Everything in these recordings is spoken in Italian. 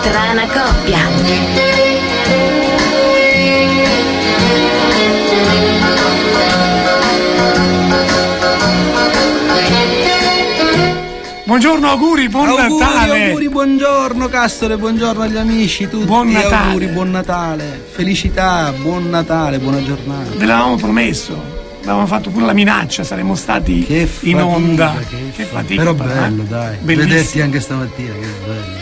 Strana coppia. Buongiorno, auguri, buon auguri, Natale. Auguri, buongiorno Castore, buongiorno agli amici tutti. Buon Natale. Auguri, buon Natale. Felicità, buon Natale, buona giornata. Ve l'avevamo promesso. Avevamo fatto pure la minaccia, saremmo stati Che fatica, in onda. Che, Che fa- fatica. Però però, bello, eh? dai. Bellissimo. Vederti anche stamattina, che bello.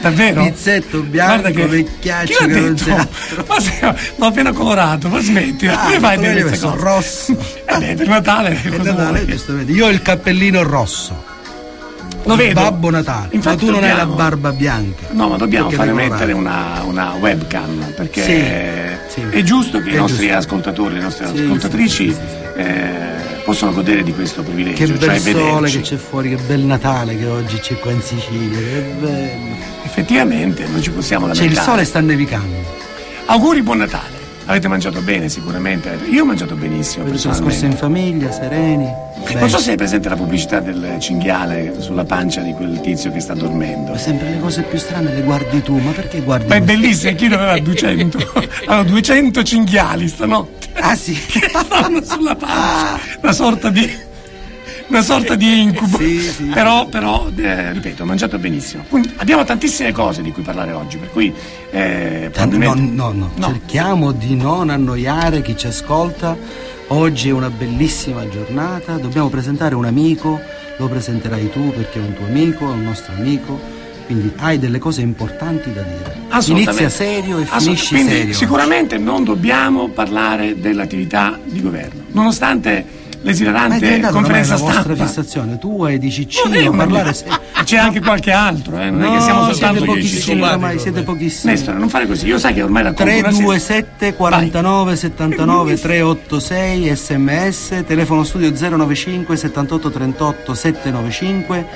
Davvero? Pizzetto bianco, che vecchiaccio chi l'ha che non altro. Ma sei, ma appena colorato, ma smetti, Ah, come fai a dire queste cose? rosso. Eh beh, per Natale, È cosa Natale, giustamente. Io ho il cappellino rosso. Lo vedo. Babbo Natale. Infatti ma tu non hai la dobbiamo- barba bianca. No, ma dobbiamo fare mettere una, una webcam perché Sì, sì. è giusto che i È nostri giusto. ascoltatori, le nostre Sì, ascoltatrici eh, possano godere di questo privilegio. Che bel cioè sole che c'è fuori, che bel Natale che oggi c'è qua in Sicilia, che bello. Effettivamente non ci possiamo Cioè lamentare. il sole sta nevicando. Auguri, buon Natale. Avete mangiato bene sicuramente. Io ho mangiato benissimo. Avete trascorso in famiglia, sereni. Non Beh, so se hai presente la pubblicità del cinghiale sulla pancia di quel tizio che sta dormendo. ma sempre le cose più strane le guardi tu, ma perché guardi? Ma è questo? bellissimo, chi aveva 200? Allora, 200 cinghiali stanotte. Ah sì. stanno sulla pancia. Una sorta di. Una sorta di incubo. Sì, sì. Però, però eh, ripeto, ho mangiato benissimo. Quindi abbiamo tantissime cose di cui parlare oggi, per cui. Eh, No, probabilmente- no, no, No. cerchiamo di non annoiare chi ci ascolta. Oggi è una bellissima giornata, dobbiamo presentare un amico, lo presenterai tu perché è un tuo amico, è un nostro amico, quindi hai delle cose importanti da dire. Inizia serio e finisci quindi serio. Sicuramente non dobbiamo parlare dell'attività di governo, nonostante l'esilarante conferenza la vostra stampa. fissazione, tu e di Ciccino, una parlare serio. C'è anche qualche altro, eh, non è che siamo No, soltanto siete pochissimi ormai, siete pochissimi. Nestore, non fare così, io sai che ormai serie- 327 49 79 386 sms telefono studio 095 78 38 795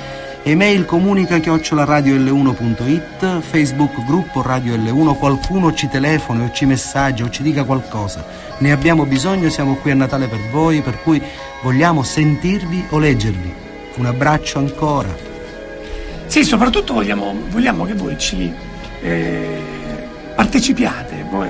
email comunica chiocciola radio L1.it facebook gruppo radio L1 qualcuno ci telefoni o ci messaggia o ci dica qualcosa. Ne abbiamo bisogno siamo qui a Natale per voi per cui vogliamo sentirvi o leggervi. Un abbraccio ancora. Sì, soprattutto vogliamo, vogliamo che voi ci eh, partecipiate voi,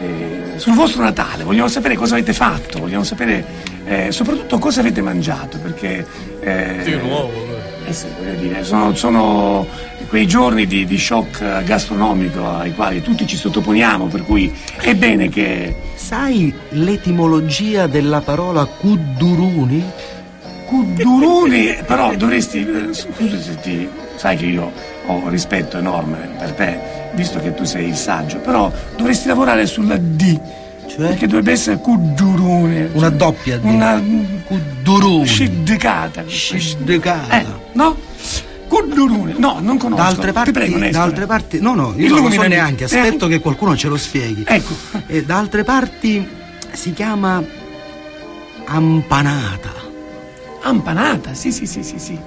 eh, sul vostro Natale, vogliamo sapere cosa avete fatto, vogliamo sapere eh, soprattutto cosa avete mangiato, perché... Eh, Di nuovo. Eh sì, voglio dire, sono, sono quei giorni di, di shock gastronomico ai quali tutti ci sottoponiamo, per cui è bene che... sai l'etimologia della parola cudduruni? Kuduruni, però dovresti, eh, scusa se ti, sai che io ho rispetto enorme per te, visto che tu sei il saggio, però dovresti lavorare sulla D, Cioè? perché dovrebbe essere Kuduruni. Una doppia D. Una Cudduruni. sciddicata. Sciddicata. Eh, no? Kuduruni, no, non conosco. Da altre parti, Ti prego, da altre parti, no, no, io non lo so Illuminami. neanche, aspetto che qualcuno ce lo spieghi. Ecco. E da altre parti si chiama ampanata. Ampanata, sì, sì, sì, sì, sì.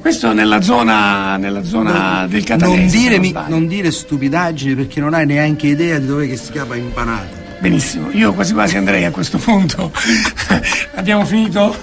Questo nella zona, nella zona del Catanese. non, non dire stupidaggini perché non hai neanche idea di dove che si chiama impanata. Benissimo, io quasi quasi andrei a questo punto. Abbiamo finito,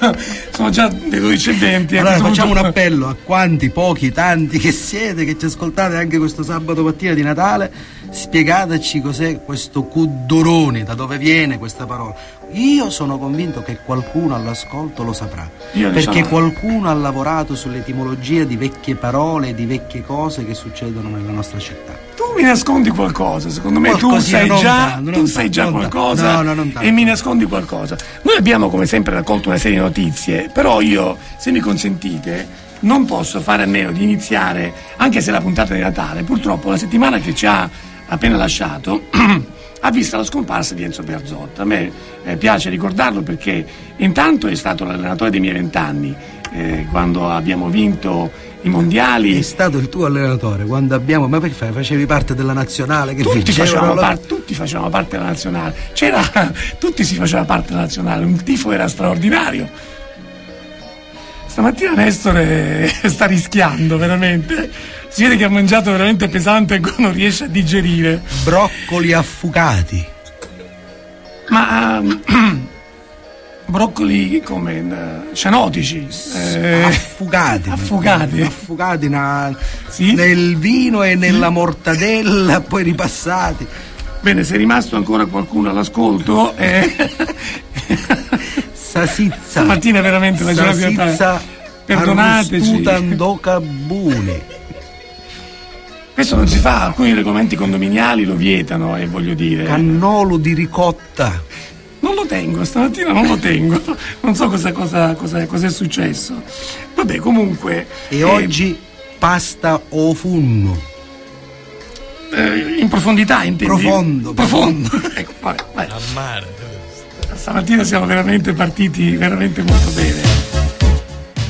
sono già le 12.20. a Allora facciamo un punto- appello a quanti, pochi, tanti che siete, che ci ascoltate anche questo sabato mattina di Natale, spiegateci cos'è questo cuddorone, da dove viene questa parola. Io sono convinto che qualcuno all'ascolto lo saprà, Io perché sono- qualcuno ha lavorato sull'etimologia di vecchie parole, di vecchie cose che succedono nella nostra città. Mi nascondi qualcosa, secondo me tu sai già, tanto, tu sai già qualcosa No, no, e mi nascondi qualcosa. Noi abbiamo come sempre raccolto una serie di notizie, però io, se mi consentite, non posso fare a meno di iniziare, anche se è la puntata di Natale, purtroppo la settimana che ci ha appena lasciato ha visto la scomparsa di Enzo Berzotto. A me eh, piace ricordarlo perché intanto è stato l'allenatore dei miei vent'anni, eh, quando abbiamo vinto i mondiali. È stato il tuo allenatore quando abbiamo. Ma perché? Facevi parte della nazionale che tutti facevamo, la- parte, tutti facevamo parte della nazionale, c'era, tutti si faceva parte della nazionale, un tifo era straordinario. Stamattina Nestore sta rischiando veramente, si vede che ha mangiato veramente pesante e non riesce a digerire. broccoli affugati. Ma ehm, broccoli come eh, cianotici, eh, affugati. affugati. Affugati na- Sì. nel vino e nella mortadella, poi ripassati. Bene, se è rimasto ancora qualcuno all'ascolto, eh, Sasizza. stamattina è veramente una giornata Sasizza. Perdonateci. Arrustutandocabune. Questo non si fa, alcuni regolamenti condominiali lo vietano e voglio dire. Cannolo di ricotta. Non lo tengo, stamattina non lo tengo, non so cosa, cosa, cosa, cosa è successo. Vabbè, comunque. E eh, oggi pasta o funno. eh, in profondità intendi? Profondo, Profondo. ecco, vabbè, vai. A mare. Stamattina siamo veramente partiti veramente molto bene.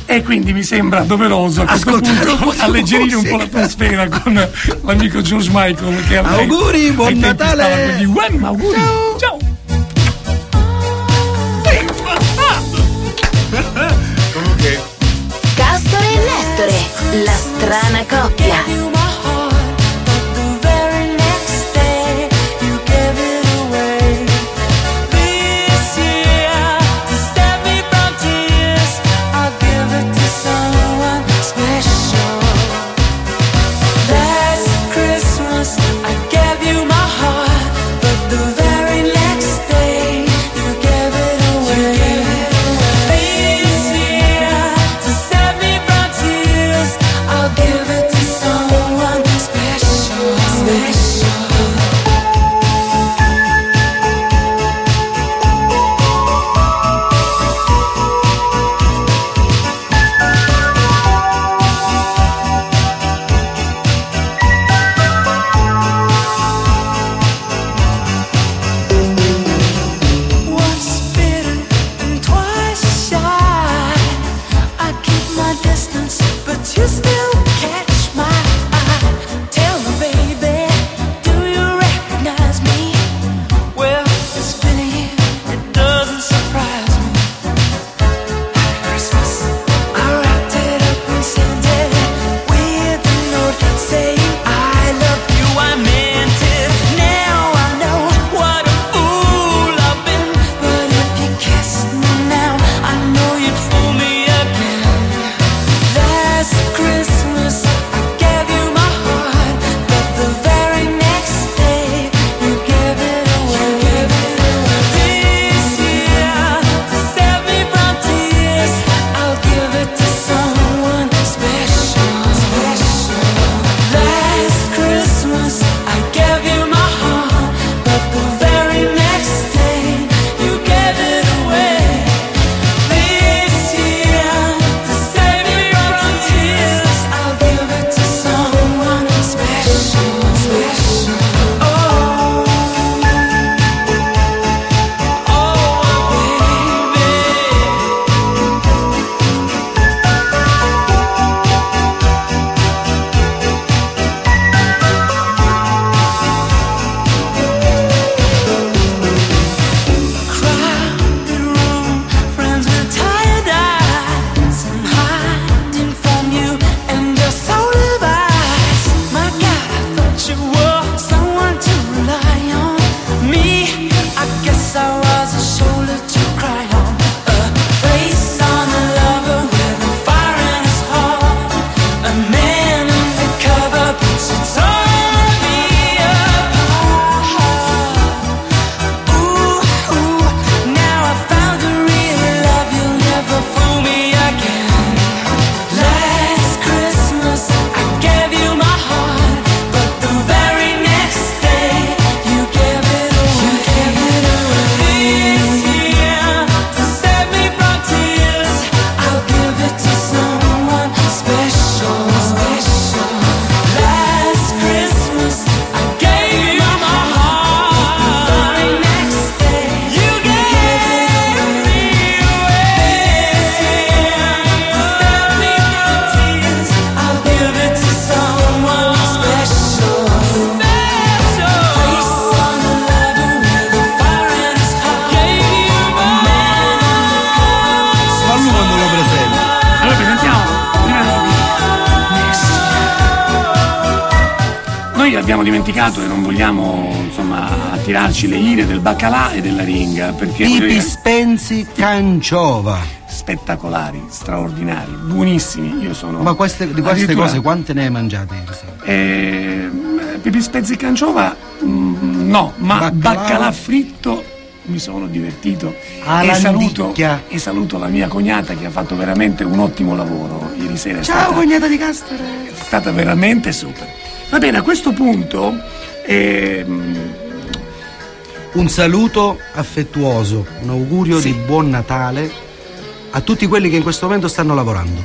E quindi mi sembra doveroso a questo Ascolta, punto alleggerire un po' l'atmosfera con l'amico George Michael che Auguri, buon Natale! auguri! Ciao! Ciao! La strana coppia. Spettacolari, straordinari, buonissimi. Io sono Ma queste, di queste cose quante ne hai mangiate ieri sera? Eh, Pipi Spezzi Canciova mm, no, ma Baccalà. baccalà. fritto mi sono divertito Alla e saluto, e saluto la mia cognata che ha fatto veramente un ottimo lavoro ieri sera. Ciao stata, cognata di Castore! è stata veramente super. Va bene, a questo punto ehm, Un saluto affettuoso, un augurio Sì. di buon Natale a tutti quelli che in questo momento stanno lavorando.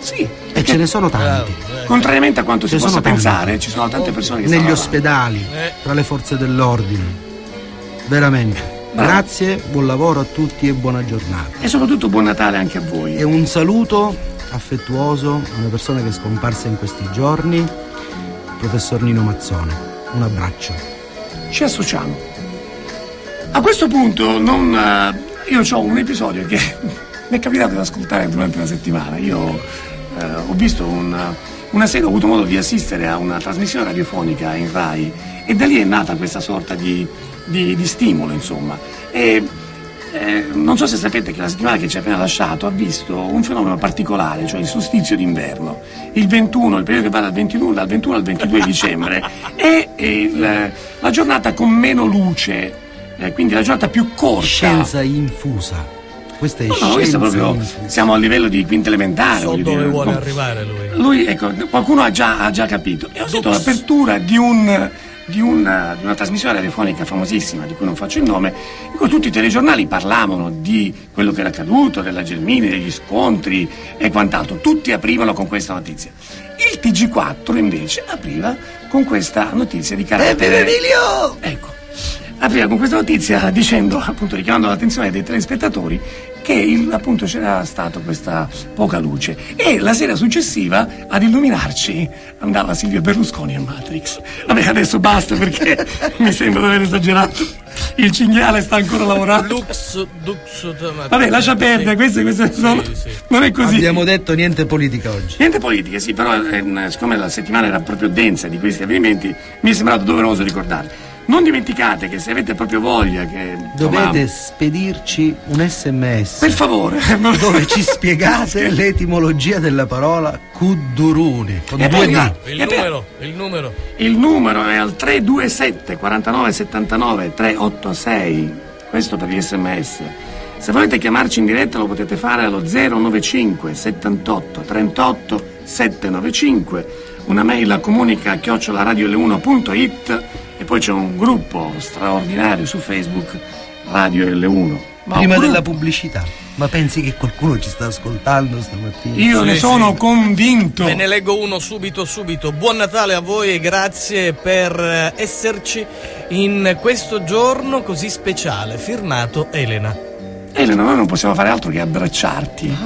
sì, E ce ne sono tanti. contrariamente a quanto Ce si possa pensare, ci sono tante persone che Negli stanno ospedali, Eh. tra le forze dell'ordine. Veramente. Bravo. Grazie, buon lavoro a tutti e buona giornata. E soprattutto buon Natale anche a voi. E un saluto affettuoso a una persona che è scomparsa in questi giorni, il professor Nino Mazzone. Un abbraccio. ci associamo. A questo punto non, eh, io ho un episodio che mi è capitato di ascoltare durante la settimana. Io eh, ho visto un- una sera, ho avuto modo di assistere a una trasmissione radiofonica in Rai e da lì è nata questa sorta di, di- di stimolo, insomma. E, eh, non so se sapete che la settimana che ci ha appena lasciato ha visto un fenomeno particolare, cioè il solstizio d'inverno. Il 21, il periodo che va dal 21, dal 21 al 22 dicembre, è il- la giornata con meno luce, eh, quindi la giornata più corta. Scienza infusa. Questa è No, no, scienza questo proprio siamo a livello di quinta elementare. So dove dire. vuole No. arrivare lui. Lui, ecco, qualcuno ha già, ha già capito. E ho sentito l'apertura di, un, di, una, di una trasmissione radiofonica famosissima, di cui non faccio il nome, in cui tutti i telegiornali parlavano di quello che era accaduto, della Gelmini, degli scontri e quant'altro. Tutti aprivano con questa notizia. Il TG4 invece apriva con questa notizia di carattere... Emilio! Ecco, apriva con questa notizia dicendo, appunto richiamando l'attenzione dei telespettatori, che il- appunto c'era stata questa poca luce. E la sera successiva ad illuminarci andava Silvio Berlusconi a Matrix. Vabbè, adesso basta perché mi sembra di aver esagerato. Il cinghiale sta ancora lavorando. Lux, Dux, Vabbè, lascia perdere, queste, queste sono. sì. Non è così. Abbiamo detto niente politica oggi. Niente politiche, sì, però ehm, siccome la settimana era proprio densa di questi avvenimenti, mi è sembrato doveroso ricordarli. Non dimenticate che se avete proprio voglia che... insomma, Dovete spedirci un sms per favore, dove ci spiegate l'etimologia della parola Cudduruni con E due D. Il per- numero, il numero. Il numero è al 327 49 79 386, questo per gli sms. Se volete chiamarci in diretta lo potete fare allo 095 78 38 795, una mail a comunica chiocciolaradio1.it e poi c'è un gruppo straordinario su Facebook Radio L1. Ma Prima della pubblicità. Ma pensi che qualcuno ci sta ascoltando stamattina? Io Sì, ne sì. sono convinto. Ve ne leggo uno subito subito. Buon Natale a voi e grazie per eh, esserci in questo giorno così speciale. Firmato Elena. Elena, noi non possiamo fare altro che abbracciarti.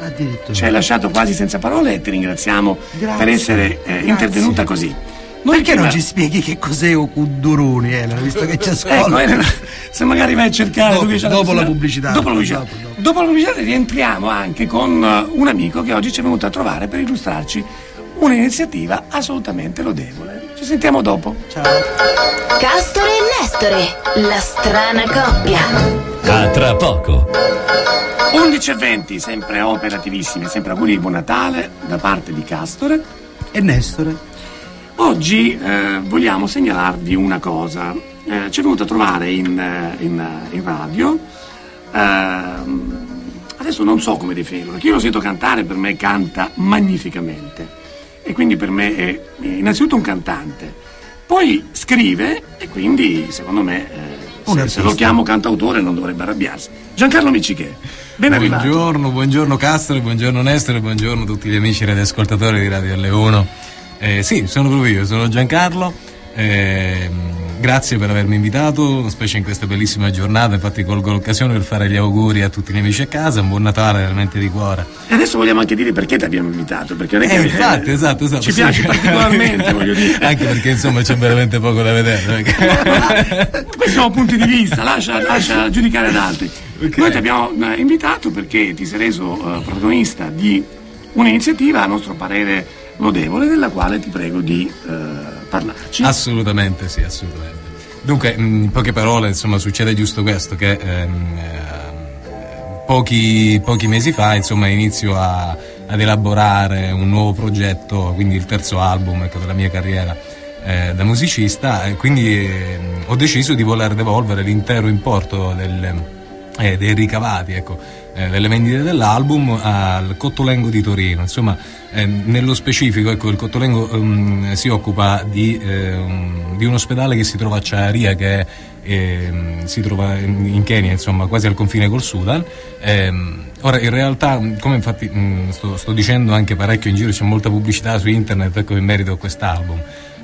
Addirittura. Ci hai lasciato quasi senza parole e ti ringraziamo Grazie, per essere eh, intervenuta così. Noi Perché prima- non ci spieghi che cos'è un Cudduruni, Elena, visto che ci ascolta? Ecco, Elena, se magari vai a cercare Dopo- che c'hai dopo la pubblicità. Dopo la pubblicità. Dopo, dopo. Dopo la pubblicità rientriamo anche con eh, un amico che oggi ci è venuto a trovare per illustrarci un'iniziativa assolutamente lodevole. Ci sentiamo dopo. Ciao. Castore e Nestore, la strana coppia. A tra poco. 11 e 20, sempre operativissime, sempre auguri di buon Natale da parte di Castore. E Nestore? Oggi eh, vogliamo segnalarvi una cosa. Eh, ci è venuto a trovare in, eh, in, eh, in radio. ehm, adesso non so come definirlo, perché io lo sento cantare, per me canta magnificamente. E quindi per me è innanzitutto un cantante. Poi scrive e quindi secondo me eh, se, se lo chiamo cantautore non dovrebbe arrabbiarsi. Giancarlo Miccichè, ben arrivato. Buongiorno, buongiorno Castro, buongiorno Nestore, buongiorno a tutti gli amici radioascoltatori di Radio L1. Eh, sì, sono proprio io, sono Giancarlo. ehm, grazie per avermi invitato, specie in questa bellissima giornata. Infatti, colgo l'occasione per fare gli auguri a tutti gli amici a casa. Un buon Natale veramente di cuore. E adesso vogliamo anche dire perché ti abbiamo invitato, perché non è che Eh, infatti, esatto, esatto. ci sì. piace particolarmente, voglio dire. Anche perché insomma c'è veramente poco da vedere. perché- Questi sono punti di vista, lascia, lascia giudicare ad altri. Ok. Noi ti abbiamo eh, invitato perché ti sei reso eh, protagonista di un'iniziativa a nostro parere lodevole, della quale ti prego di eh, parlarci. Assolutamente sì, assolutamente. Dunque, in poche parole, insomma, succede giusto questo, che ehm, ehm, pochi, pochi mesi fa, insomma, inizio a- ad elaborare un nuovo progetto, quindi il terzo album ecco, della mia carriera eh, da musicista, e quindi ehm, ho deciso di voler devolvere l'intero importo del, eh, dei ricavati, ecco, eh, delle vendite dell'album al Cottolengo di Torino. Insomma, eh, nello specifico, ecco, il Cottolengo ehm, si occupa di, ehm, di un ospedale che si trova a Ciaria, che ehm, si trova in Kenya, insomma, quasi al confine col Sudan. Ehm, ora, in realtà, come infatti mh, sto, sto dicendo anche parecchio in giro, c'è molta pubblicità su internet ecco, in merito a quest'album.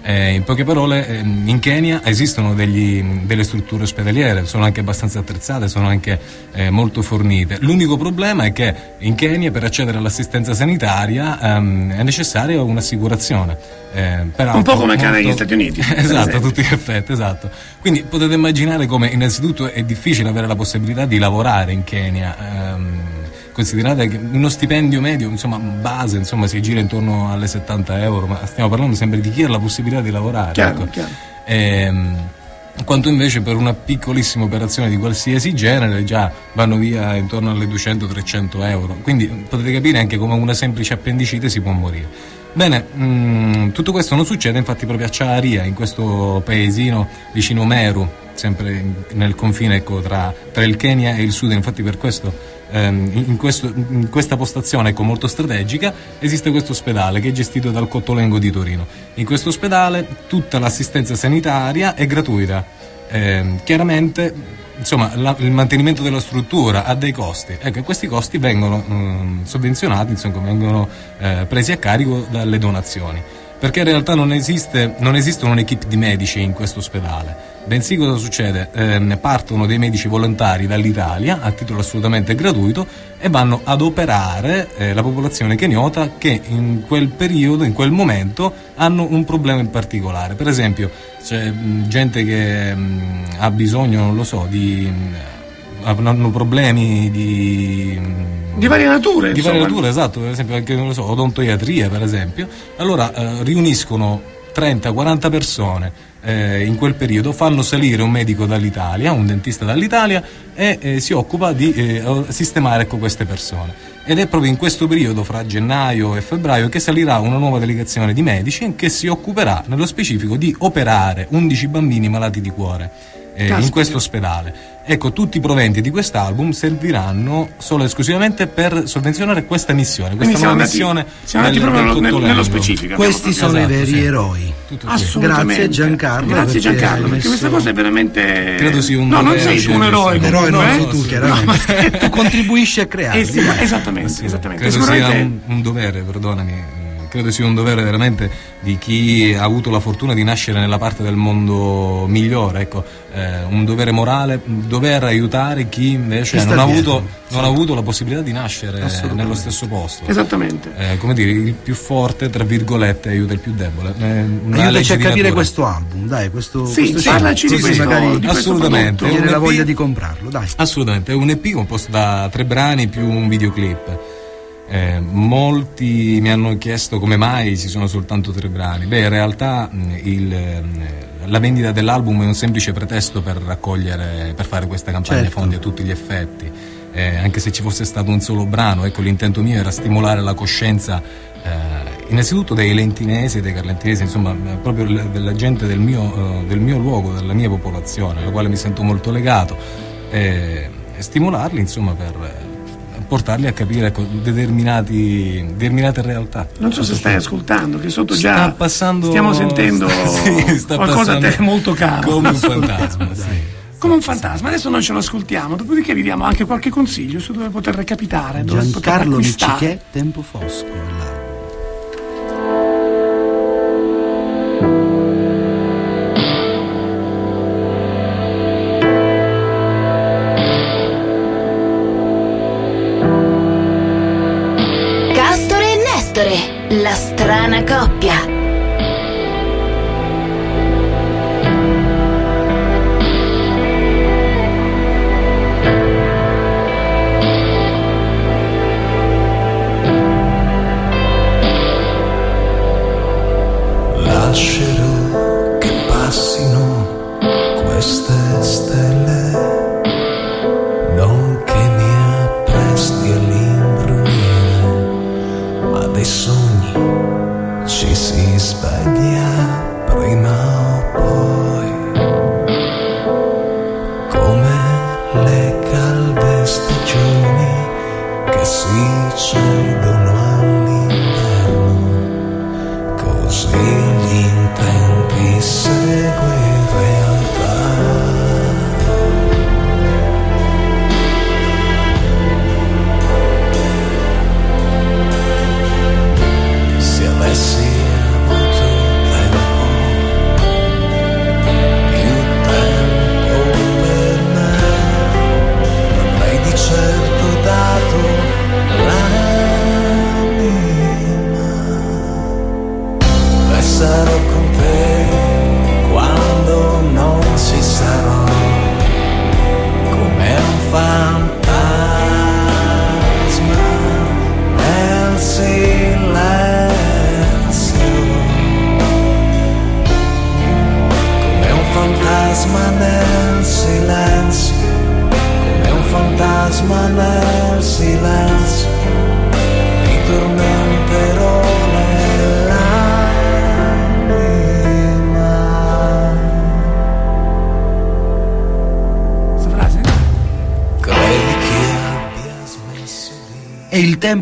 Eh, in poche parole, ehm, in Kenya esistono degli- delle strutture ospedaliere, sono anche abbastanza attrezzate, sono anche eh, molto fornite. L'unico problema è che in Kenya per accedere all'assistenza sanitaria ehm, è necessaria un'assicurazione. Eh, peraltro Un po' come molto- negli Stati Uniti, esatto, a tutti gli effetti, esatto. Quindi potete immaginare come innanzitutto è difficile avere la possibilità di lavorare in Kenya. ehm, Considerate che uno stipendio medio, insomma, base, insomma, si gira intorno alle 70 euro, ma stiamo parlando sempre di chi ha la possibilità di lavorare. Chiaro, ecco. chiaro. Ehm, quanto invece per una piccolissima operazione di qualsiasi genere già vanno via intorno alle 200-300 euro. Quindi potete capire anche come una semplice appendicite si può morire. Bene, mm, tutto questo non succede infatti proprio a Ciaria, in questo paesino vicino Meru, sempre nel confine ecco, tra, tra il Kenya e il Sudan, infatti per questo ehm, in, questo- in questa postazione ecco, molto strategica esiste questo ospedale che è gestito dal Cottolengo di Torino. In questo ospedale tutta l'assistenza sanitaria è gratuita. Ehm, chiaramente insomma, la- il mantenimento della struttura ha dei costi. Ecco, questi costi vengono mm, sovvenzionati, insomma, vengono eh, presi a carico dalle donazioni. Perché in realtà non esiste, non esiste un'equipe di medici in questo ospedale. Bensì cosa succede? Ehm, partono dei medici volontari dall'Italia a titolo assolutamente gratuito e vanno ad operare eh, la popolazione keniota che in quel periodo, in quel momento, hanno un problema in particolare. Per esempio, c'è mh, gente che mh, ha bisogno, non lo so, di. mh, hanno problemi di. Di varie nature, di insomma. varie nature, esatto, per esempio anche non lo so, odontoiatria per esempio, allora eh, riuniscono 30-40 persone eh, in quel periodo, fanno salire un medico dall'Italia, un dentista dall'Italia e eh, si occupa di eh, sistemare ecco, queste persone. Ed è proprio in questo periodo, fra gennaio e febbraio, che salirà una nuova delegazione di medici che si occuperà nello specifico di operare 11 bambini malati di cuore eh, in questo ospedale. Ecco, tutti i proventi di quest'album serviranno solo e esclusivamente per sovvenzionare questa missione, questa nuova andati, missione. siamo andati proprio nello, nello Cottolengo. specifico. Questi sono i Esatto, veri sì. eroi. Grazie, Giancarlo, Grazie perché Giancarlo, perché messo- questa cosa è veramente. Credo sia un No, non sei tu un eroe. Eroe non sei eh. tu, chiaramente. tu contribuisci a crearli. Eh esattamente, esattamente. Credo sia un, dovere, perdonami, eh, credo sia un dovere veramente di chi ha avuto la fortuna di nascere nella parte del mondo migliore, ecco, eh, un dovere morale, dover aiutare chi invece non ha, avuto, non ha avuto la possibilità di nascere nello stesso posto. Esattamente. Eh, come dire, il più forte, tra virgolette, aiuta il più debole. Eh, Aiutaci a capire natura. questo album, dai, questo, Sì, questo sì, parlaci CD, di questo- magari di questo assolutamente. prodotto. viene un la voglia di comprarlo, dai. Assolutamente, è un EP composto da tre brani più un videoclip. Eh, molti mi hanno chiesto come mai ci sono soltanto tre brani. Beh, in realtà mh, il, mh, la vendita dell'album è un semplice pretesto per raccogliere, per fare questa campagna Certo. fondi a tutti gli effetti. Eh, anche se ci fosse stato un solo brano, ecco, l'intento mio era stimolare la coscienza eh, innanzitutto dei lentinesi e dei carlentinesi, insomma, eh, proprio della gente del mio, eh, del mio luogo, della mia popolazione, alla quale mi sento molto legato, e, e stimolarli, insomma, per eh, portarli a capire determinati, determinate realtà. Non so se stai ascoltando, che sotto Sta già passando- stiamo sentendo Sì, sta qualcosa a te passando molto caro. Come un fantasma, sì. Come un fantasma, adesso noi ce lo ascoltiamo, dopodiché vi diamo anche qualche consiglio su dove poter recapitare, dove poter Giancarlo. Micichè, Tempo Fosco. Coppia.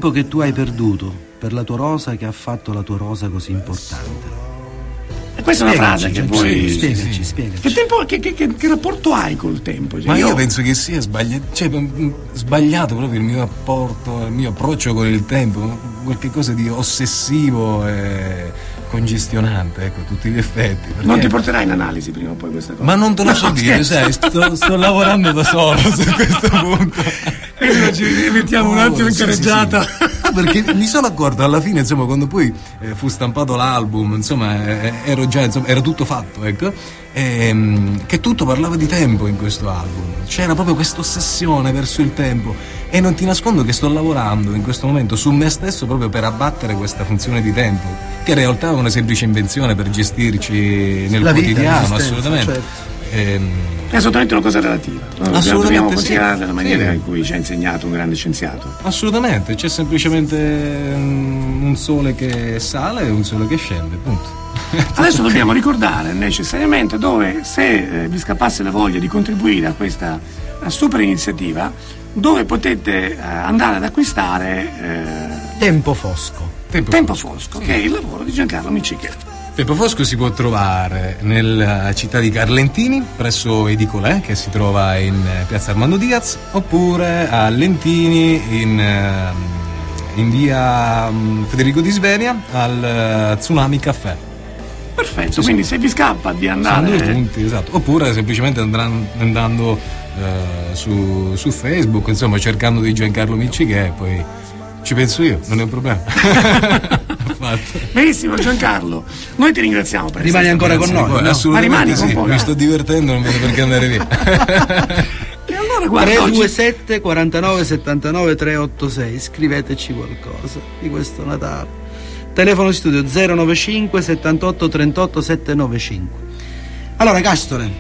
Tempo che tu hai perduto per la tua rosa che ha fatto la tua rosa così importante. E questa è una frase che vuoi. spiegaci, spiegaci. Che, tempo, che, che- che- che rapporto hai col tempo? Cioè, Ma io penso che sia sbaglia- cioè, mm, sbagliato proprio il mio rapporto, il mio approccio con il tempo, qualcosa di ossessivo e congestionante, ecco, a tutti gli effetti. perché- Non ti porterai in analisi prima o poi questa cosa. Ma non te lo so No, dire, scherzo. sai, sto, sto lavorando da solo su questo punto. Quindi ci mettiamo un Oh, attimo in sì, sì, carreggiata. sì. Ah, perché mi sono accorto alla fine, insomma, quando poi eh, fu stampato l'album, insomma, eh, ero già, insomma, era tutto fatto, ecco, ehm, che tutto parlava di tempo in questo album. C'era proprio questa ossessione verso il tempo e non ti nascondo che sto lavorando in questo momento su me stesso proprio per abbattere questa funzione di tempo, che in realtà è una semplice invenzione per gestirci nel La vita, quotidiano, l'esistenza, assolutamente. certo. Ehm, È assolutamente una cosa relativa. Noi dobbiamo- Assolutamente Dobbiamo sì. considerare della maniera Sì. in cui ci ha insegnato un grande scienziato. Assolutamente, c'è semplicemente un sole che sale e un sole che scende, punto. Adesso dobbiamo ricordare necessariamente dove, se eh, vi scappasse la voglia di contribuire a questa super iniziativa, dove potete eh, andare ad acquistare eh, Tempo fosco. Tempo, Tempo Fosco, che è il lavoro di Giancarlo Micicchetti. Tempo Fosco si può trovare nella città di Carlentini, presso Edicolè, che si trova in eh, piazza Armando Diaz, oppure a Lentini in, ehm, in via mm, Federico di Svevia al eh, Tsunami Caffè. Perfetto, quindi se vi scappa di Sono due andare punti, esatto. Oppure semplicemente andran- andando eh, su, su Facebook, insomma, cercando di Giancarlo Miccichè, poi ci penso io, non è un problema. Fatto. Benissimo Giancarlo, noi ti ringraziamo per Rimani essere ancora con con noi, no? Assolutamente Ma rimani sì, mi eh. sto divertendo, non vedo perché andare via. E allora guarda, oggi 327 49 79 386 scriveteci qualcosa di questo Natale telefono studio 095 78 38 795 allora Castore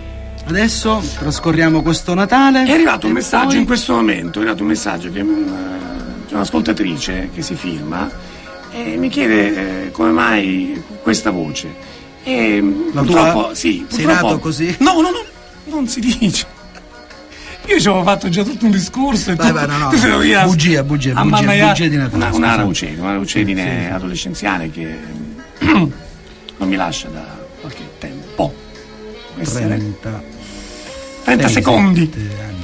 adesso trascorriamo questo Natale è arrivato un messaggio poi- in questo momento, è arrivato un messaggio che mm, c'è un'ascoltatrice che si firma e mi chiede eh, come mai questa voce. E La purtroppo, tua? sì, Sei purtroppo- nato così? No, no, no, non si dice. Io ci avevo fatto già tutto un discorso e Vai, tu, vai, no, no, tu sei no. via- Bugie, bugie, a bugie, mannaia- bugie di Natale, Una, una raucedine, una raucedine adolescenziale che non mi lascia da qualche tempo. Questi 30 30 secondi. anni.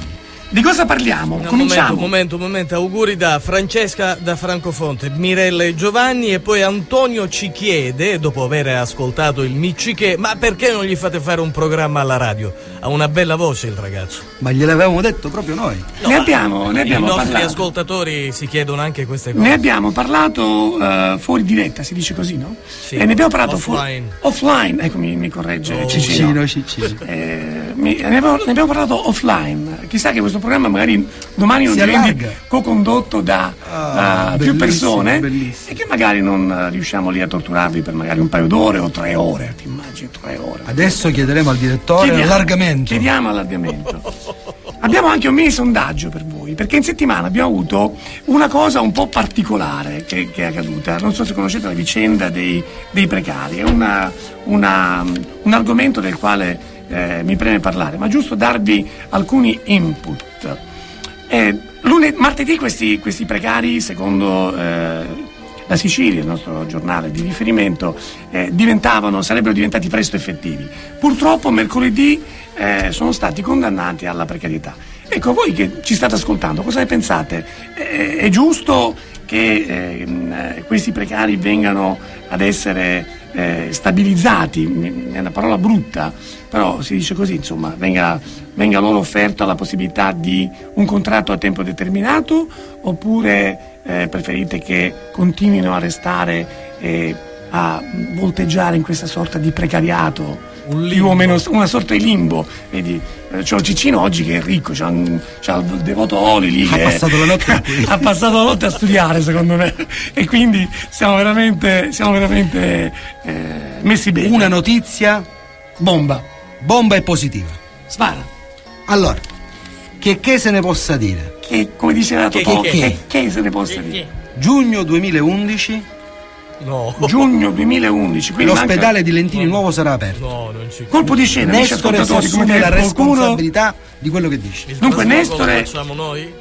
Di cosa parliamo? Un Cominciamo. momento, un momento, un momento. Auguri da Francesca da Francofonte, Mirella e Giovanni e poi Antonio ci chiede, dopo aver ascoltato il Micciche, ma perché non gli fate fare un programma alla radio? Ha una bella voce il ragazzo. ma gliel'avevamo detto proprio noi ne abbiamo, ne abbiamo I nostri parlato. ascoltatori si chiedono anche queste cose. Ne abbiamo parlato eh, fuori diretta, si dice così, no? Sì, e ne abbiamo parlato fu- offline. offline. Ecco, mi, mi corregge Oh, Cicino. Ciccino Ciccino Eh, mi- ne, abbiamo, ne abbiamo parlato offline. Chissà che questo programma magari domani non diventi co-condotto da Ah, eh, più persone bellissimo. e che magari non eh, riusciamo lì a torturarvi per magari un paio d'ore o tre ore. Ti immagini tre ore? adesso chiederemo al direttore Chiediamo- l'allargamento Chiediamo allargamento. Abbiamo anche un mini sondaggio per voi, perché in settimana abbiamo avuto una cosa un po' particolare che, che è accaduta. Non so se conoscete la vicenda dei, dei precari, è una- una- un argomento del quale eh, mi preme parlare, ma giusto darvi alcuni input. Eh, lune- martedì questi, questi precari, secondo eh, la Sicilia, il nostro giornale di riferimento, eh, sarebbero diventati presto effettivi. Purtroppo mercoledì eh, sono stati condannati alla precarietà. Ecco, voi che ci state ascoltando, cosa ne pensate? Eh, è giusto che ehm, eh, questi precari vengano ad essere eh, stabilizzati, è una parola brutta, però si dice così, insomma, venga, venga loro offerta la possibilità di un contratto a tempo determinato oppure eh, preferite che continuino a restare e a volteggiare in questa sorta di precariato? Un più o meno una sorta di limbo. Vedi, eh, c'ho il Cicino oggi che è ricco, c'ha, un- c'ha il devoto Oli lì Ha che passato la notte ha passato la notte a studiare secondo me e quindi siamo veramente, siamo veramente eh, messi bene. Una notizia bomba, bomba e positiva. spara. Allora, che che se ne possa dire? Che come diceva Che- Totò, che- che, che se ne possa dire? Giugno 2011 No. Giugno 2011, quindi l'ospedale manca- di Lentini Nuovo sarà aperto. No, non ci colpo di scena, Nestore si assume la qualcuno, responsabilità di quello che dice. Il Dunque, Nestore- lo facciamo noi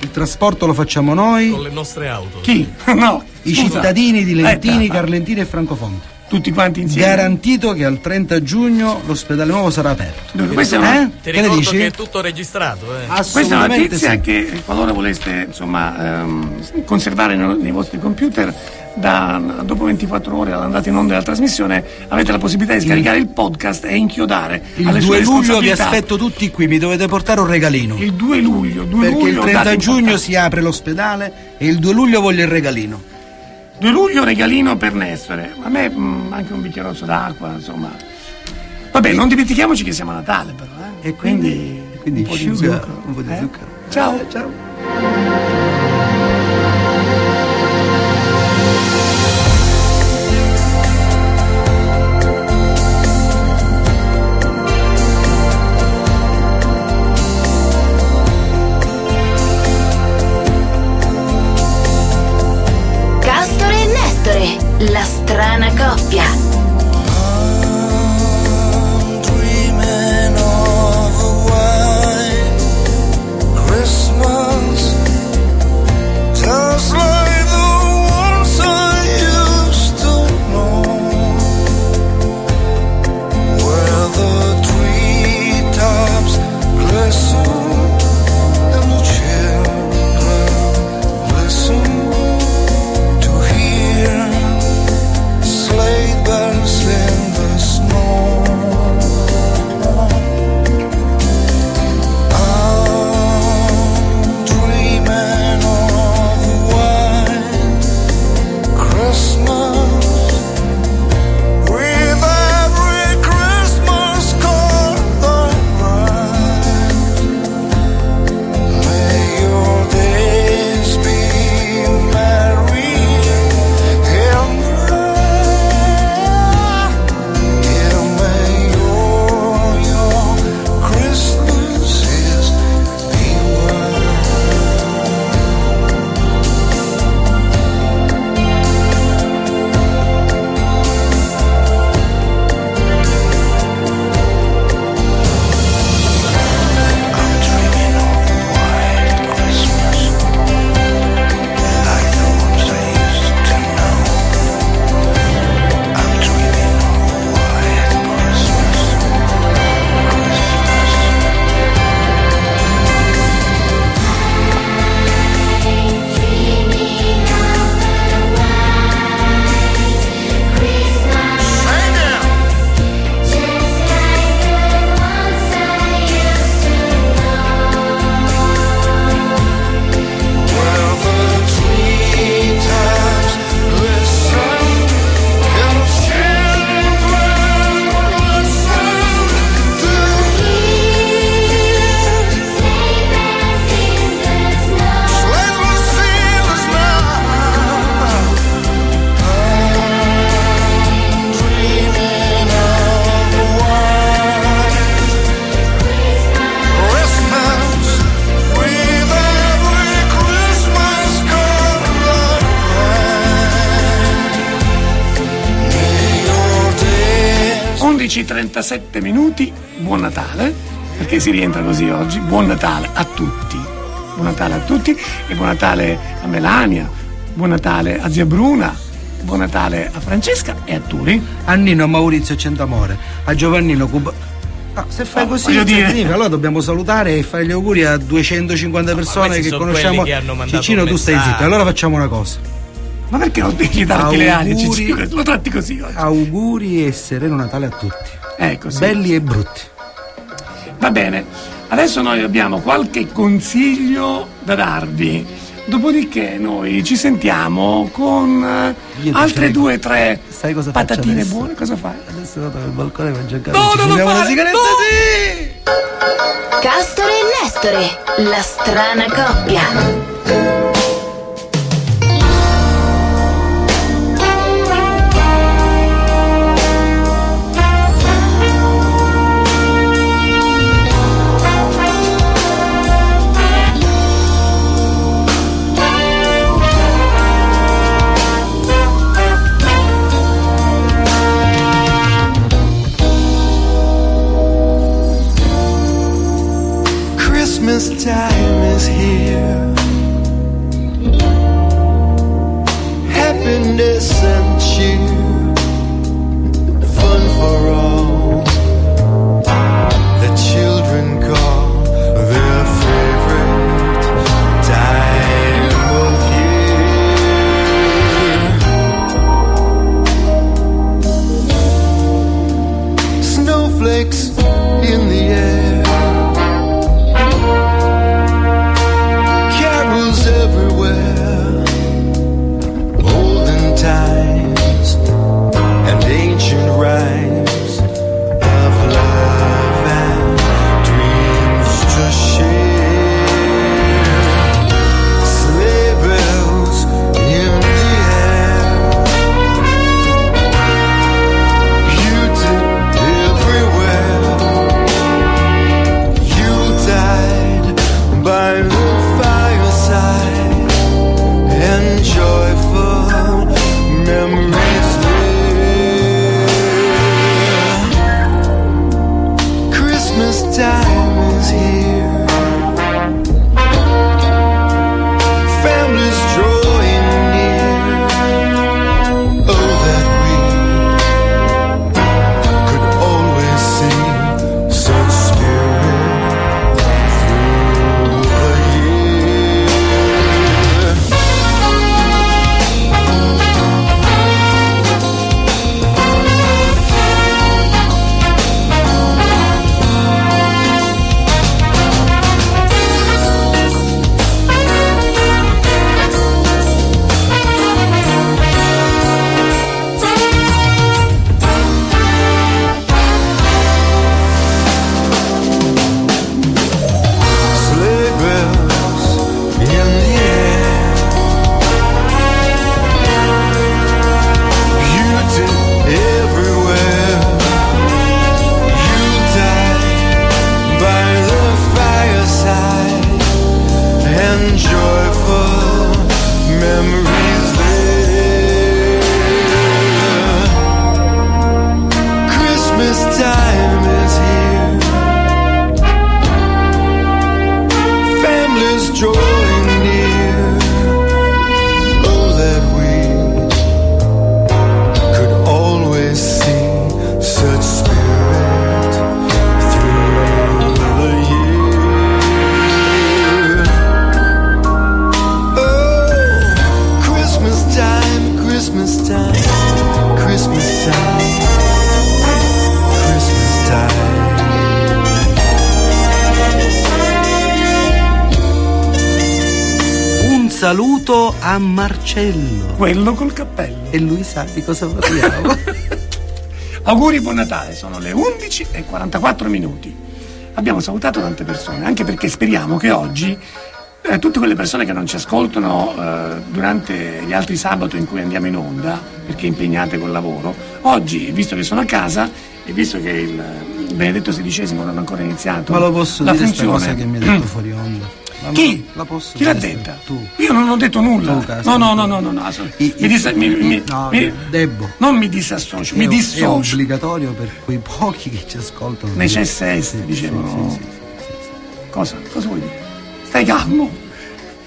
Il trasporto lo facciamo noi, con le nostre auto. chi? No, i cittadini di Lentini, Carlentini e Francofonte. Tutti quanti insieme. Garantito che al 30 giugno l'ospedale nuovo sarà aperto. Dunque, questa è una- Eh? Ti Che ne ricordo dici? che è tutto registrato, eh. Questa è una notizia sì. che qualora voleste insomma, ehm, conservare nei, nei vostri computer, da, dopo 24 ore dall'andata in onda della trasmissione avete la possibilità di scaricare il podcast e inchiodare Il alle 2 sue luglio vi aspetto tutti qui, mi dovete portare un regalino. Il 2 luglio, 2 Perché luglio, il 30 data giugno importante. si apre l'ospedale e il 2 luglio voglio il regalino. 2 luglio regalino per Nestore. A me mm, anche un bicchierozzo d'acqua, insomma. Vabbè, non dimentichiamoci che siamo a Natale però, eh. E quindi, quindi un po' di zucchero, un po' di eh? zucchero. Ciao. Eh, ciao. 37 minuti, buon Natale, perché si rientra così oggi, buon Natale a tutti. Buon Natale a tutti e buon Natale a Melania, buon Natale a zia Bruna, buon Natale a Francesca e a Turi. Eh? A Nino Maurizio Centamore, a Giovannino Cuba... No, se fai no, così significa, allora dobbiamo salutare e fare gli auguri a 250 no, persone che conosciamo. Che Cicino, tu stai zitto. Allora facciamo una cosa. Ma perché non devi darti auguri, le ali? Ciccino, lo tratti così oggi. Auguri e sereno Natale a tutti. Ecco, sì. Belli e brutti. Va bene, adesso noi abbiamo qualche consiglio da darvi. Dopodiché noi ci sentiamo con eh, altre due o tre Sai cosa patatine adesso? buone. Cosa fai? Adesso vado al balcone per giocare. No, ci non lo fumiamo una fare, sigaretta, no! sì! Castore e Nestore, la strana coppia. A Marcello. Quello col cappello. E lui sa di cosa parliamo. Auguri, buon Natale, sono le 11 e 44 minuti. Abbiamo salutato tante persone, anche perché speriamo che oggi eh, tutte quelle persone che non ci ascoltano eh, durante gli altri sabato in cui andiamo in onda, perché impegnate col lavoro, oggi, visto che sono a casa e visto che il benedetto XVI non ha ancora iniziato Ma lo posso la dire questa funzione, cosa che mi hai detto fuori? Ma Chi? La posso Chi l'ha detta? Tu. Io non ho detto nulla. Castro. no, no, no, no, no, no, I- mi, disa- mi- mi- no, mi- debbo. non mi disassocio, mi È- È dissocio. obbligatorio per quei pochi che ci ascoltano. Necessa est, Sì, dicevano. sì, sì, sì. Cosa? Cosa vuoi dire? Stai calmo.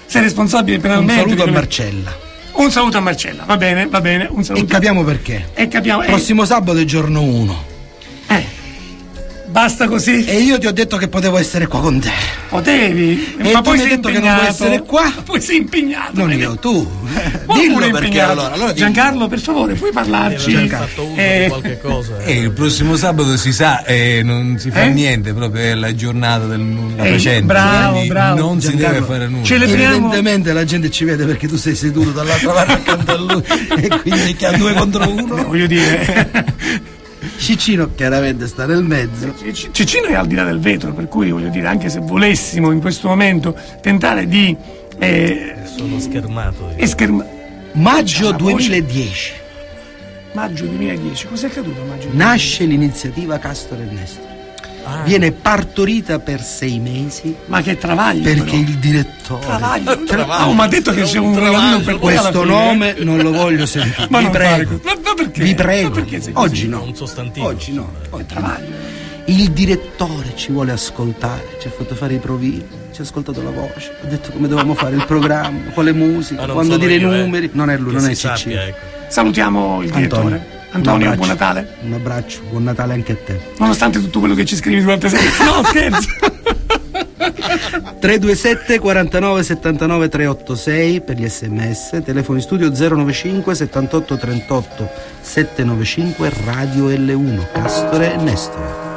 sei responsabile Un penalmente. saluto a Marcella. Un saluto a Marcella, va bene, va bene, un saluto. E capiamo perché. E capiamo. eh, Prossimo sabato è giorno 1. Eh, basta così? E io ti ho detto che potevo essere qua con te. Potevi, E ma tu poi mi hai sei detto che non vuoi impegnato. essere qua? Ma Poi sei impegnato. Non hai io, tu. Ma Dillo perché impegnato. allora. allora. Giancarlo, per favore, puoi parlarci? Aver fatto uso Eh, di qualche cosa. E il prossimo sabato si sa e non si fa Eh? niente, proprio è la giornata del nulla Eh, facente. bravo, quindi bravo, non si Giancarlo. deve fare nulla. Celebriamo- Evidentemente la gente ci vede perché tu sei seduto dall'altra parte accanto a lui e quindi che ha due contro uno. voglio dire, Ciccino chiaramente sta nel mezzo. C- Cecino è al di là del vetro, per cui voglio dire, anche se volessimo in questo momento tentare di eh, Sono schermato. io. escherma- Maggio La voce. 2010 Maggio 2010, cos'è accaduto a maggio? nasce l'iniziativa Castor e Nestor. Ah. Viene partorita per sei mesi Ma che travaglio! perché però. il direttore. travaglio! Travaglio. Ah, ma ha detto che c'è un lavoro per Questo nome non lo voglio sentire. Ma Vi prego. Ma, ma perché? Vi prego. Ma perché? Oggi no. Un sostantivo. Oggi no. Oggi. Travaglio. Il direttore ci vuole ascoltare, ci ha fatto fare i provini, ci ha ascoltato la voce, ha detto come dovevamo fare il programma, quale musica, quando dire i io, eh. numeri. Non è lui, Che non è sappia, ecco. Salutiamo il direttore. Antonio. Abbraccio. buon Natale. Un abbraccio, buon Natale anche a te. Nonostante tutto quello che ci scrivi durante settimana. No, scherzo. 327 49 79 386 per gli sms, telefono in studio 095 78 38 795 Radio L1, Castore e Nestore.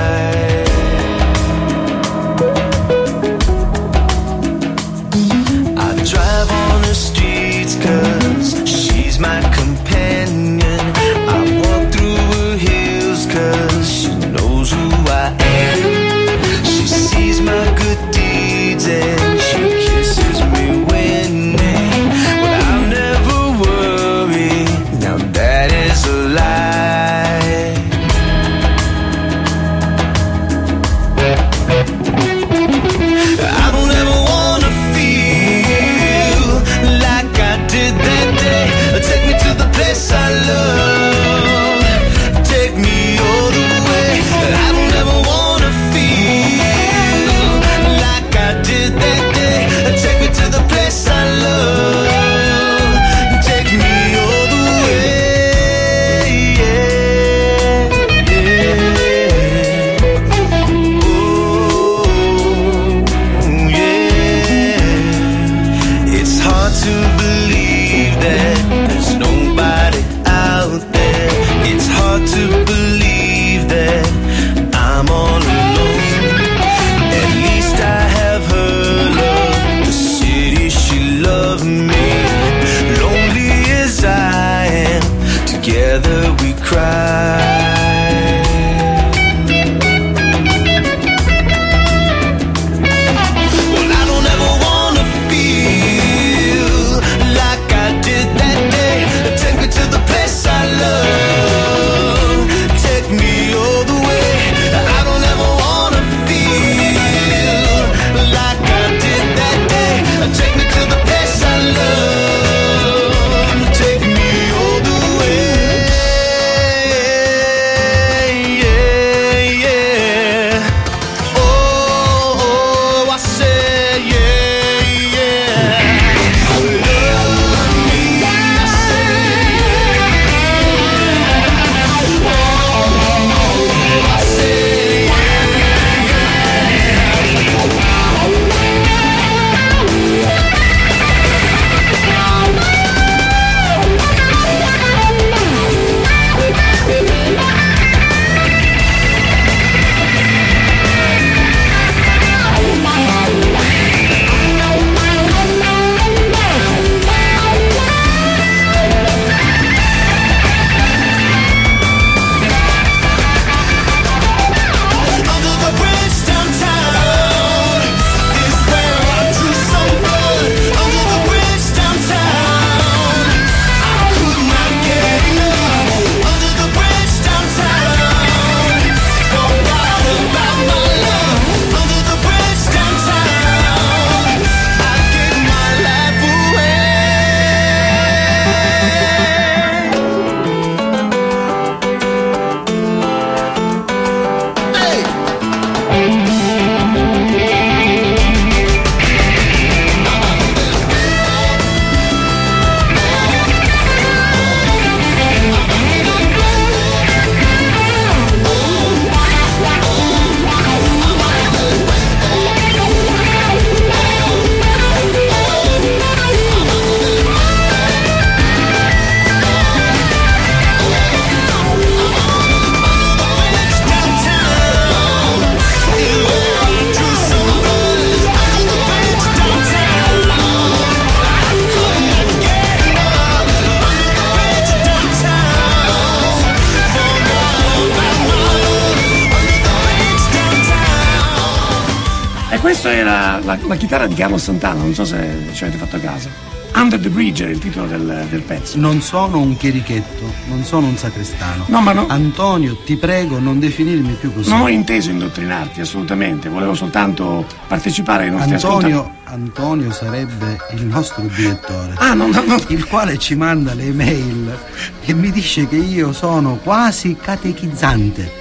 La chitarra di Carlo Santana, non so se ci avete fatto caso. Under the Bridge era il titolo del, del pezzo. Non sono un chierichetto, non sono un sacrestano. No, ma no- Antonio, ti prego, non definirmi più così. Non ho inteso indottrinarti assolutamente, volevo soltanto partecipare ai nostri ascoltatori. Antonio, Antonio sarebbe il nostro direttore. Ah, no, no, no. Il quale ci manda le mail e mi dice che io sono quasi catechizzante.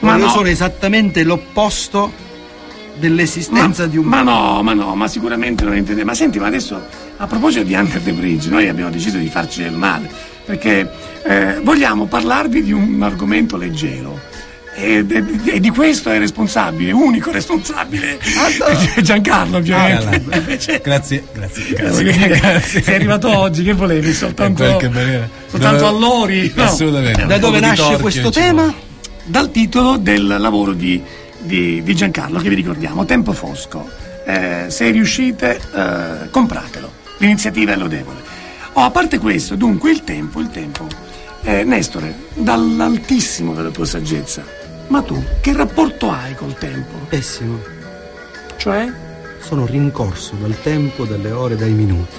Ma Ma io no. sono esattamente l'opposto dell'esistenza di un Ma no, ma no, ma sicuramente non intende. Ma senti, ma adesso a proposito di Under the Bridge, noi abbiamo deciso di farci del male perché eh, vogliamo parlarvi di un argomento leggero. E, e- e di questo è responsabile, unico responsabile, Giancarlo ovviamente. Ah, Grazie, grazie, grazie. grazie. Sei arrivato oggi, che volevi? Soltanto, soltanto Dove- all'ori? No. Assolutamente. Da dove nasce questo ci tema? dal titolo del lavoro di, di- di Giancarlo che vi ricordiamo, Tempo Fosco. Eh, se riuscite, eh, compratelo. L'iniziativa è lodevole. Oh, a parte questo, dunque, il tempo, il tempo. Eh, Nestore, dall'altissimo della tua saggezza, ma tu che rapporto hai col tempo? Pessimo. Cioè? Sono rincorso dal tempo, dalle ore, dai minuti.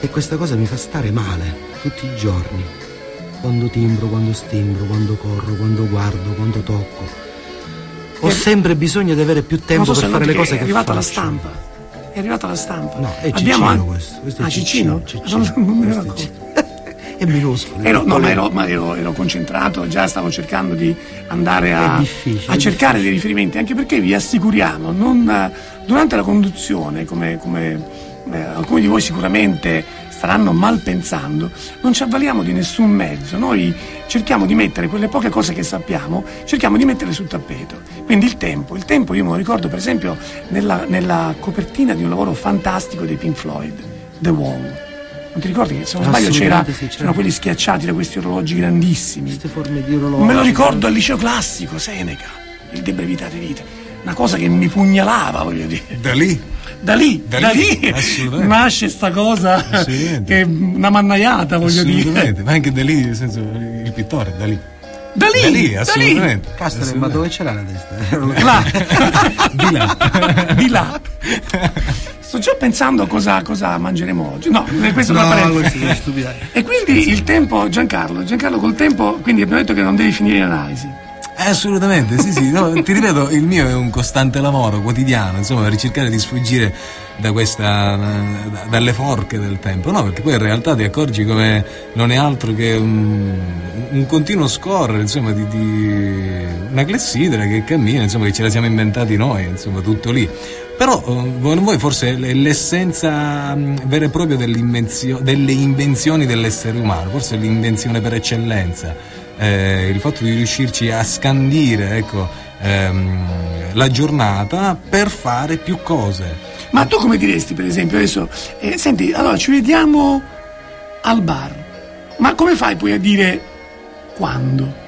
E questa cosa mi fa stare male tutti i giorni. Quando timbro, quando stimbro, quando corro, quando guardo, quando tocco. Ho sempre bisogno di avere più tempo so per fare le noti che cose è arrivata la faccio. stampa. È arrivata la stampa. No, è Abbiamo Cicino anche- questo. questo è ah, Cicino? Cicino. Non- non me ne Questo è minuscolo. Ero, no, ma, ero, ma ero- ero concentrato, già stavo cercando di andare a, a cercare dei riferimenti, anche perché vi assicuriamo, non, durante la conduzione, come, come, eh, alcuni di voi sicuramente staranno mal pensando, non ci avvaliamo di nessun mezzo, noi cerchiamo di mettere quelle poche cose che sappiamo, cerchiamo di metterle sul tappeto. Quindi il tempo, il tempo io me lo ricordo per esempio nella, nella copertina di un lavoro fantastico dei Pink Floyd, The Wall. Non ti ricordi che se non sbaglio c'era, sì, certo. c'erano quelli schiacciati da questi orologi grandissimi? Queste forme di orologi. Me lo ricordo al liceo classico, Seneca, il De Brevitate Vita. Una cosa che mi pugnalava, voglio dire. Da lì. Da lì, da, Da lì, lì, assolutamente. nasce sta cosa Assolutamente. che è una mannaiata, voglio dire. Assolutamente, ma anche da lì, nel senso, il pittore, da lì. Da lì, Da lì, da assolutamente. Castore, ma dove c'era la testa? Là. Di là. di là. Sto già pensando a cosa, cosa mangeremo oggi. No, questo è una No, sono stupidate. E quindi il tempo, Giancarlo, Giancarlo col tempo, quindi abbiamo detto che non devi finire l'analisi. Eh, assolutamente, sì, sì. no, ti ripeto, il mio è un costante lavoro quotidiano, insomma, per cercare di sfuggire da questa, da- dalle forche del tempo, no? Perché poi in realtà ti accorgi come non è altro che un, un continuo scorrere, insomma, di, di una clessidra che cammina, insomma, che ce la siamo inventati noi, insomma, tutto lì. Però, eh, voi forse è l'essenza mh, vera e propria delle invenzioni dell'essere umano, forse è l'invenzione per eccellenza eh, il fatto di riuscirci a scandire ecco, ehm, la giornata per fare più cose. Ma tu come diresti, per esempio, adesso, eh, senti, allora ci vediamo al bar, ma come fai poi a dire quando?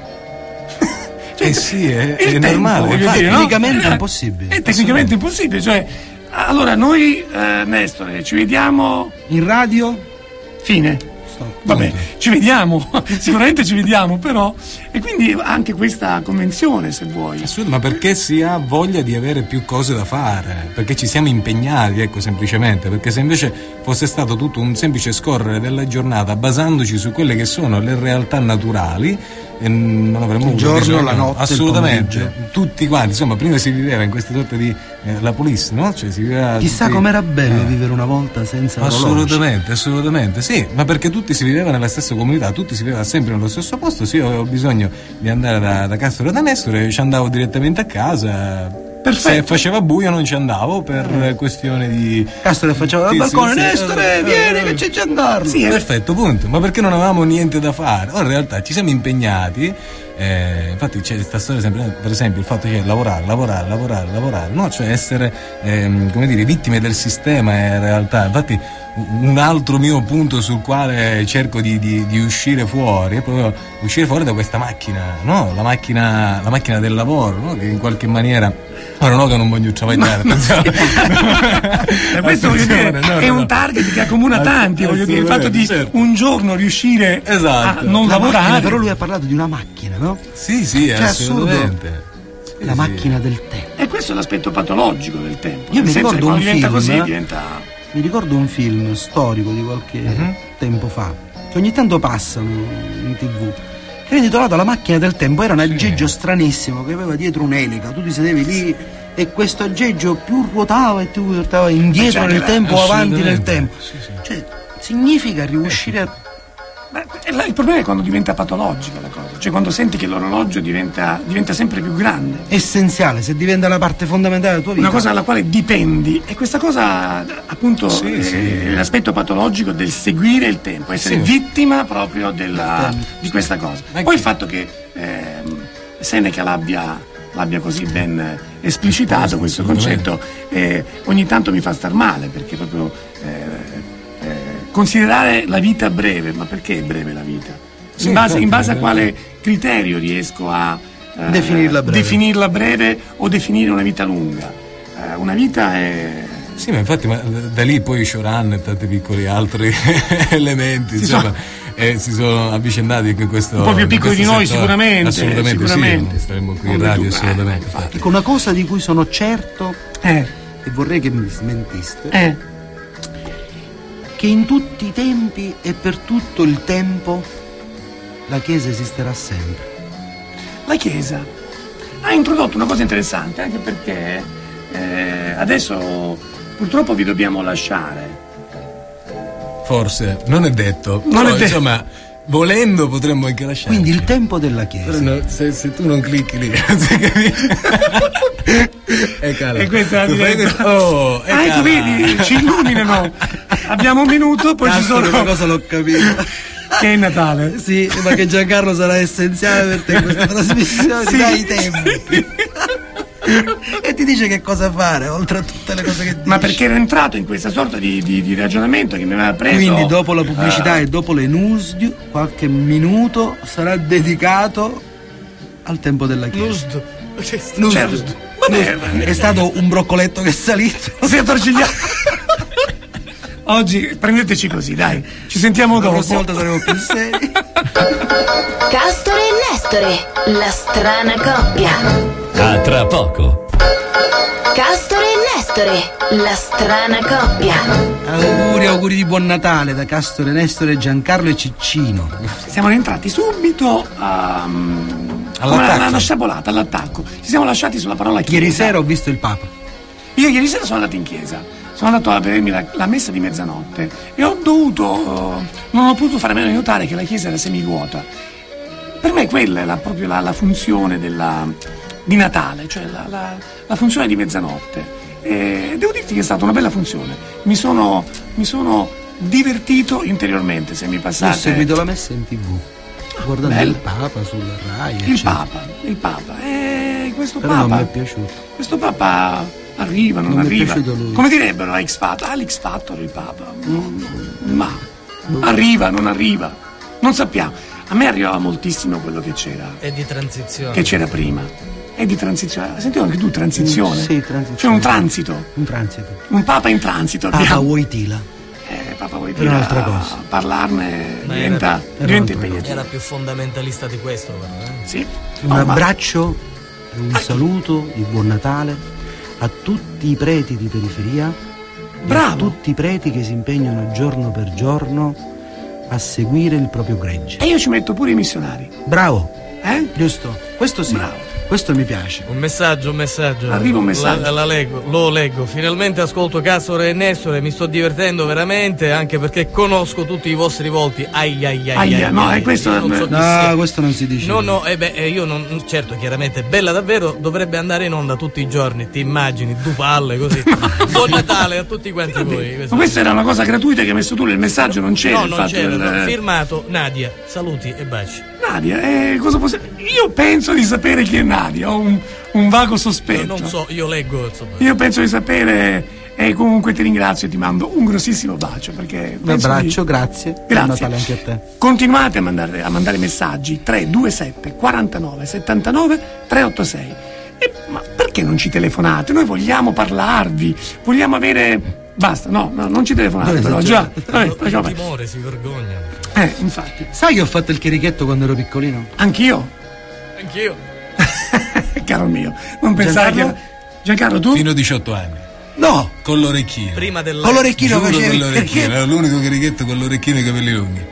Cioè, Eh sì, è- è tempo, normale, infatti, dire, no? tecnicamente è Eh, impossibile. È tecnicamente impossibile, cioè, allora noi, eh, Nestore, ci vediamo, In radio? fine. Stop. Vabbè, ci vediamo, sicuramente ci vediamo, però. E quindi anche questa convenzione, se vuoi. Assurdo, ma perché si ha voglia di avere più cose da fare? Perché ci siamo impegnati, ecco, semplicemente. Perché se invece fosse stato tutto un semplice scorrere della giornata basandoci su quelle che sono le realtà naturali, eh, non avremmo avuto giorno, la notte, Assolutamente. Tutti quanti, insomma, prima si viveva in questa sorta di eh, la police, no? Cioè si viveva Chissà tutti- com'era bello Eh. vivere una volta senza orologi. Assolutamente, assolutamente, sì, ma perché tutti si viveva nella stessa comunità, tutti si viveva sempre nello stesso posto, se io avevo bisogno di andare da, da Castro da Nestore, ci andavo direttamente a casa. Perfetto. Se faceva buio non ci andavo per questione di... Castore faceva dal balcone, sì, Nestore, eh, vieni eh, che c'è Giancarlo. Sì, eh, Perfetto, punto. Ma perché non avevamo niente da fare? Ora in realtà ci siamo impegnati. Eh, infatti c'è questa storia sempre, per esempio, il fatto che lavorare, lavorare, lavorare, lavorare, no? Cioè essere, ehm, come dire, vittime del sistema in realtà. Infatti un altro mio punto sul quale cerco di, di- di uscire fuori è proprio uscire fuori da questa macchina, no? La macchina, la macchina del lavoro, no? Che in qualche maniera... Ora no che non voglio travagliare, attenzione. Eh, questo voglio dire, Attenzione, no, è no, un no. target che accomuna tanti, voglio dire, il fatto di certo. un giorno riuscire Esatto. a non La macchina, lavorare. però lui ha parlato di una macchina, no? Sì, sì, Cioè, assolutamente. La macchina del tempo. E questo è l'aspetto patologico del tempo. Io mi ricordo un film, così eh. diventa. Mi ricordo un film storico di qualche Mhm. tempo fa, che ogni tanto passano in tv. Che era intitolato La macchina del tempo, era un aggeggio stranissimo che aveva dietro un'elica, tu ti sedevi lì e questo aggeggio più ruotava e ti portava indietro Cioè, nel tempo o avanti nel tempo. Cioè, significa riuscire a il problema è quando diventa patologica la cosa, cioè quando senti che l'orologio diventa, diventa sempre più grande. essenziale, se diventa la parte fondamentale della tua vita. Una cosa dalla quale dipendi e questa cosa appunto Sì, è sì. l'aspetto patologico del seguire il tempo, essere Sì. vittima proprio della- di questa cosa. Poi il fatto che ehm, Seneca l'abbia, l'abbia così ben eh, esplicitato questo concetto eh, ogni tanto mi fa star male perché proprio eh, eh, considerare la vita breve, ma perché è breve la vita? Sì, in, base, in infatti, base a eh. quale criterio riesco a eh, Definirla breve. definirla breve o definire una vita lunga? Eh, una vita è. Sì, ma infatti ma da lì poi Shoran e tanti piccoli altri elementi, Si insomma, eh, si sono avvicendati in questo Un po' più in piccoli di noi, settore. sicuramente, Assolutamente, sicuramente. sì, staremmo qui in radio, assolutamente. Ecco, una cosa di cui sono certo Eh, e vorrei che mi smentiste, eh. Che in tutti i tempi e per tutto il tempo la Chiesa esisterà sempre. La Chiesa ha introdotto una cosa interessante, anche perché eh, adesso purtroppo vi dobbiamo lasciare. Forse, non è detto, Non però, è detto. insomma, volendo potremmo anche lasciare. Quindi il tempo della Chiesa. no, se, se tu non clicchi lì, e. E questa è la diretta. questo- Oh, e Ah, ecco, vedi, ci illuminano. Abbiamo un minuto, poi ci Cazzo, sono. una cosa l'ho capito. Che è Natale. Sì, ma che Giancarlo sarà essenziale per te in questa trasmissione, Sì. dai i tempi. e ti dice che cosa fare, oltre a tutte le cose che dici. Ma perché ero entrato in questa sorta di, di- di ragionamento che mi aveva preso. Quindi dopo la pubblicità Ah, e dopo le news, qualche minuto sarà dedicato al tempo della Chiesa. Nusd. Nusd. certo. È stato un broccoletto che è salito. si è torcigliato. Oggi prendeteci così, dai. Ci sentiamo La dopo. prossima volta saremo più seri. Castore e Nestore, la strana coppia. A tra poco. Castore e Nestore, la strana coppia. Auguri, auguri di buon Natale da Castore Nestore, Giancarlo e Ciccino. Siamo entrati subito um, All'attacco. alla, alla sciabolata, all'attacco. Ci siamo lasciati sulla parola chiesa. Ieri sera ho visto il Papa. Io ieri sera sono andato in chiesa. Sono andato a vedermi la, la messa di mezzanotte e ho dovuto. eh, non ho potuto fare a meno di notare che la chiesa era semivuota. Per me quella è la- proprio la, la funzione della- di Natale, cioè la, funzione di mezzanotte. E devo dirti che è stata una bella funzione. Mi sono, mi sono divertito interiormente, se mi Ho passate. seguito la messa in tv. Guardando bello. il Papa sulla Rai. Il eccetera. Papa, il Papa. E questo Però non mi Papa. è piaciuto. Questo Papa arriva, non, Non mi è arriva. Come direbbero a X Factor? Ah, l'X Factor il Papa. Ma arriva, non arriva. Non sappiamo. A me arrivava moltissimo quello che c'era, È di transizione. che c'era prima. È di transizione. Sentivo anche tu transizione. Sì, transizione. C'è un transito. Un transito. Un Papa in transito Papa abbiamo. Wojtyla. Eh, Papa un'altra cosa. parlarne Ma diventa, era- diventa impegnativo. Era più fondamentalista di questo, però. eh. Sì. Un No, ma- abbraccio un saluto di buon Natale a tutti i preti di periferia e a Bravo. tutti i preti che si impegnano giorno per giorno a seguire il proprio gregge. E io ci metto pure i missionari. Bravo, Eh? giusto? Questo sì, Bravo. Questo mi piace. Un messaggio, un messaggio. Arriva un messaggio. La, la leggo, lo leggo. Finalmente ascolto Castore e Nestore, mi sto divertendo veramente, anche perché conosco tutti i vostri volti. Ai ai ai. Aia, ai, no, ai, è questo- non so No, questo non si dice. No, no, eh beh, eh, io non. Certo, chiaramente, bella davvero, dovrebbe andare in onda tutti i giorni, ti immagini, due palle così. Buon Natale a tutti quanti voi. Ma questa era una cosa gratuita che hai messo tu nel messaggio, non c'era No, il non c'era, del... firmato Nadia, saluti e baci. Nadia, eh, cosa possiamo... Io penso di sapere chi è Nadia, ho un, un vago Io sospetto. non so, io leggo, insomma. Io penso di sapere e comunque ti ringrazio e ti mando un grossissimo bacio perché... Un penso di- abbraccio, grazie. Buon Grazie. Natale anche a te. Continuate a mandare, a mandare messaggi 327 49 79 386. E, ma perché non ci telefonate? Noi vogliamo parlarvi, vogliamo avere... Basta, no, no non ci telefonate però, già. Vabbè, Il facciamo- timore, si vergognano. Eh, infatti. Sai che ho fatto il chierichetto quando ero piccolino? Anch'io. Anch'io. caro mio, non pensare Giancarlo? che. Giancarlo, tu? Fino a 18 anni. No, Con l'orecchino. Prima del con l'orecchino Giuro con facevi l'orecchino. perché Era l'unico carichetto con l'orecchino e i capelli lunghi.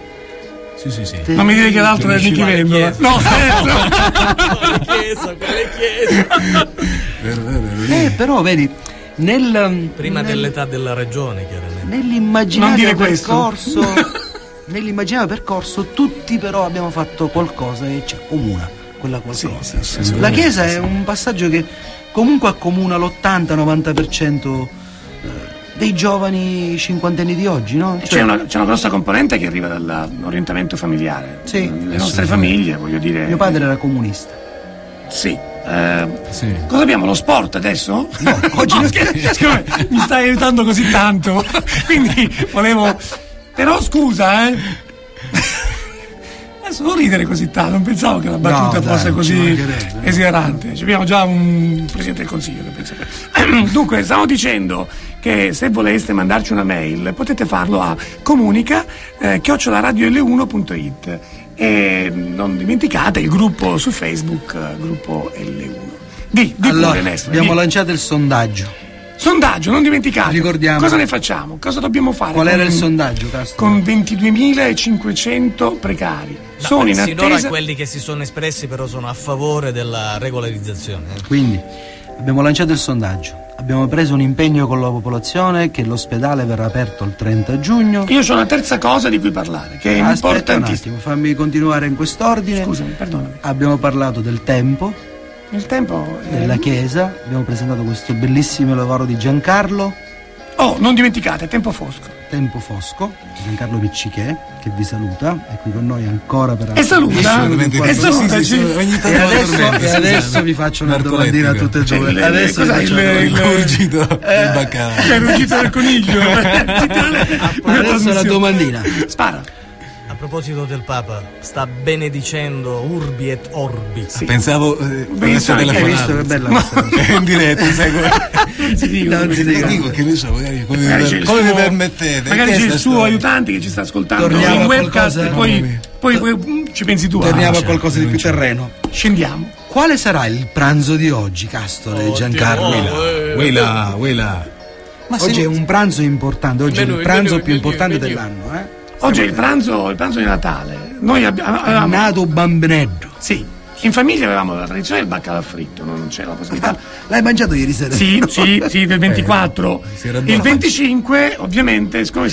Sì, sì, sì. Non mi dire che l'altro è Nicky Vendola. No, scherzo. Chiesa, quale chiesa. Eh, però vedi, nel, Prima nel- dell'età della ragione, chiaramente. Non nell'immaginario dire questo. percorso, nell'immaginario percorso, tutti però abbiamo fatto qualcosa che ci accomuna, quella qualcosa. La Chiesa è un passaggio che comunque accomuna l'80-90% eh, dei giovani cinquantenni di oggi, no? C'è Cioè, una, c'è una grossa componente che arriva dall'orientamento familiare. Sì. Le nostre famiglie, voglio dire. mio padre era comunista. Sì. Eh, Sì. Cosa abbiamo? Lo sport adesso? No, oggi non- siccome mi stai aiutando così tanto, quindi volevo. Però scusa, eh. Adesso non ridere così tanto, non pensavo che la battuta No, dai, fosse ci così esilarante. Ci abbiamo già un presidente del consiglio che pensa Dunque, stavo dicendo che se voleste mandarci una mail potete farlo a comunica eh, chiocciolaradiol1.it e non dimenticate il gruppo su Facebook, eh, gruppo L1. Di, di allora, pure, Nestore, abbiamo di. lanciato il sondaggio. Sondaggio, non dimenticate. Ricordiamo. Cosa ne facciamo? Cosa dobbiamo fare? Qual con- era il sondaggio, Castro? Con 22.500 precari. No, sono in sinora attesa. quelli che si sono espressi però sono a favore della regolarizzazione. eh. Quindi abbiamo lanciato il sondaggio, abbiamo preso un impegno con la popolazione che l'ospedale verrà aperto il 30 giugno. Io ho una terza cosa di cui parlare, che è Aspetta un importantissima. attimo, fammi continuare in quest'ordine. Scusami, perdonami. Abbiamo parlato del tempo, Il tempo. è- della chiesa, abbiamo presentato questo bellissimo lavoro di Giancarlo, Oh, non dimenticate, tempo fosco. Tempo Fosco, Giancarlo Piccichè, che vi saluta, è qui con noi ancora per E saluta. E sì, saluta. sì, sì, ogni tanto E adesso, e adesso vi faccio una domandina a tutte e due. il- Adesso vi cos'è faccio il- una il- domandina. Ruggito del baccalà. È ruggito del coniglio. Adesso la domandina. Spara. A proposito del Papa, sta benedicendo Urbi et Orbi. Pensavo eh, Beh, potesse sai, hai visto che bella questa cosa? in diretta, sai come? Non si dico. Non si. Dico che ne so, magari come, Magari vi, il come suo- vi permettete? Magari Che c'è il suo storia? aiutante che ci sta ascoltando Torniamo in webcast qualcosa- e poi, poi, poi, mm, ci pensi tu. Torniamo ah, a qualcosa di più terreno. Scendiamo. Quale sarà il pranzo di oggi, Castore e Giancarlo? Là, vuoi là. Ma Oggi è un pranzo importante, oggi è il pranzo più importante dell'anno, eh? Oggi è il pranzo, il pranzo di Natale. Noi abbiamo. È avevamo- nato bambinetto. Sì, in famiglia avevamo la tradizione del baccalà fritto, non c'era la possibilità. L'hai mangiato ieri sera? Sì, sì, sì, del 24. si era il dato. 25, ovviamente, siccome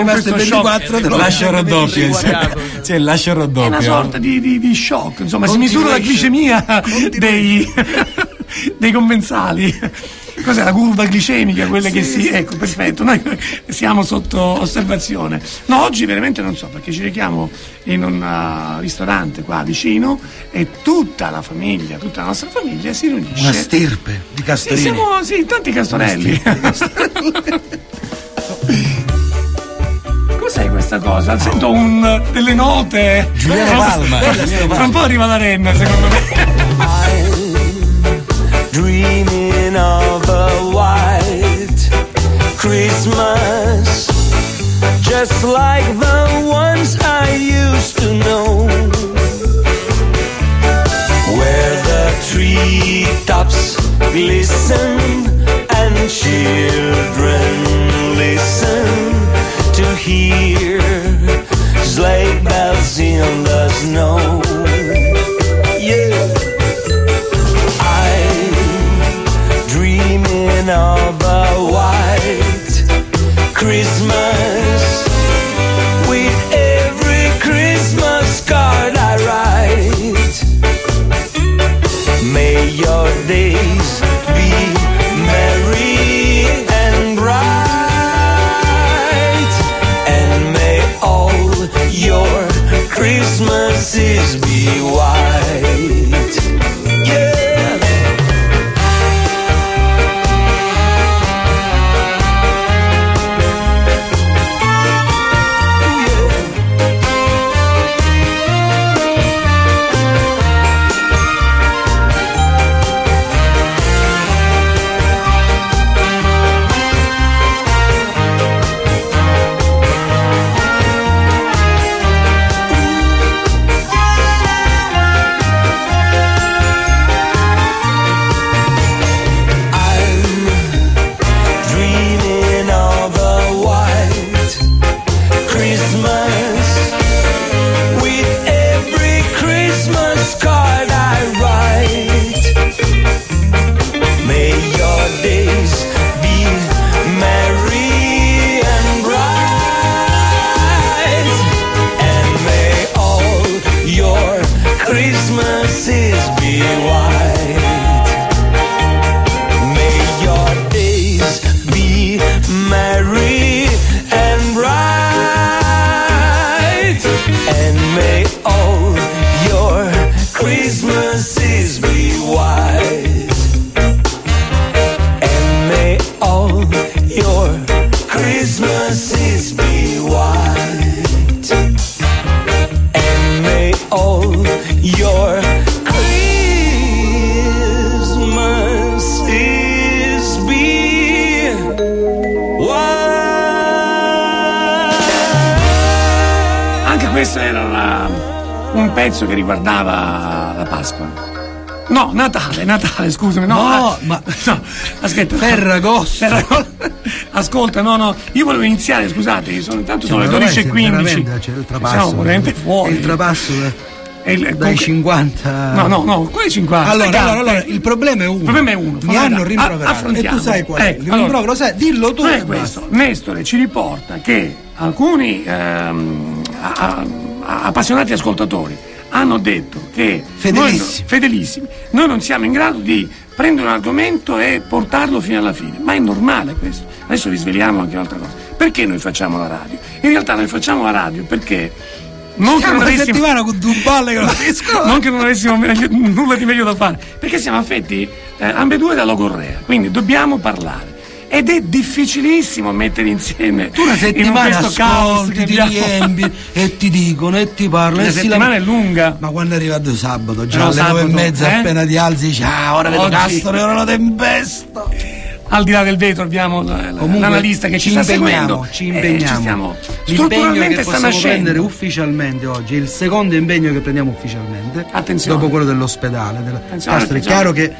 rimasto questo il shock, 24 te lo Lascia raddoppia. Riguardato. C'è lascia è una sorta di, di- di shock, insomma, si misura la glicemia dei, dei commensali. Cos'è la curva glicemica, quelle che si. Ecco, perfetto, noi siamo sotto osservazione. No, oggi veramente non so, perché ci rechiamo in un uh, ristorante qua vicino e tutta la famiglia, tutta la nostra famiglia si riunisce. Una stirpe di Sì, Castorini. siamo sì, tanti castorelli. Cos'è questa cosa? Sento un, delle note. Giuliano Palma. Tra un po' arriva la renna, secondo me. dreaming Christmas, just like the ones I used to know, where the treetops glisten and children listen to hear sleigh bells in the snow. Yeah. I'm dreaming of Christmas pezzo che riguardava la Pasqua. No, Natale, Natale, scusami. No, No, ah, ma- no, aspetta. Ferragosto. Ferragosto. Ascolta, no, no, io volevo iniziare, scusate, sono, intanto sono le veramente, 12.15. veramente, c'è il trapasso. Siamo veramente fuori. Il trapasso eh, E il- dai comunque- 50. No, no, no, quali 50? Allora, allora, allora, il problema è uno. Il problema è uno. Mi hanno rimproverato. E tu sai qual è? Ecco, il allora, rimprovero, sai, dillo tu. È questo. Nestore ci riporta che alcuni ehm, a- a- appassionati ascoltatori hanno detto che Fedelissimi. Noi, fedelissimi. Noi non siamo in grado di prendere un argomento e portarlo fino alla fine. Ma è normale questo. Adesso vi sveliamo anche un'altra cosa. Perché noi facciamo la radio? In realtà noi facciamo la radio perché non che avessimo, non che non avessimo meglio- nulla di meglio da fare, perché siamo affetti eh, ambedue da logorrea, quindi dobbiamo parlare. Ed è difficilissimo mettere insieme Tu una in settimana caos ascolti, ti riempi e ti dicono e ti parlano. La e settimana lam- è lunga. Ma quando è arrivato sabato, già Però alle nove e mezza eh? appena ti alzi, dici, ah, ora vedo Oggi- Castro, è ora la tempesta. Al di là del vetro abbiamo la- la- Comunque, l'analista che ci, ci sta seguendo. ci eh, impegniamo. ci stiamo L'impegno strutturalmente che possiamo prendere ufficialmente oggi è il secondo impegno che prendiamo ufficialmente. Attenzione. Dopo quello dell'ospedale. Della... Attenzione, Castro, è chiaro che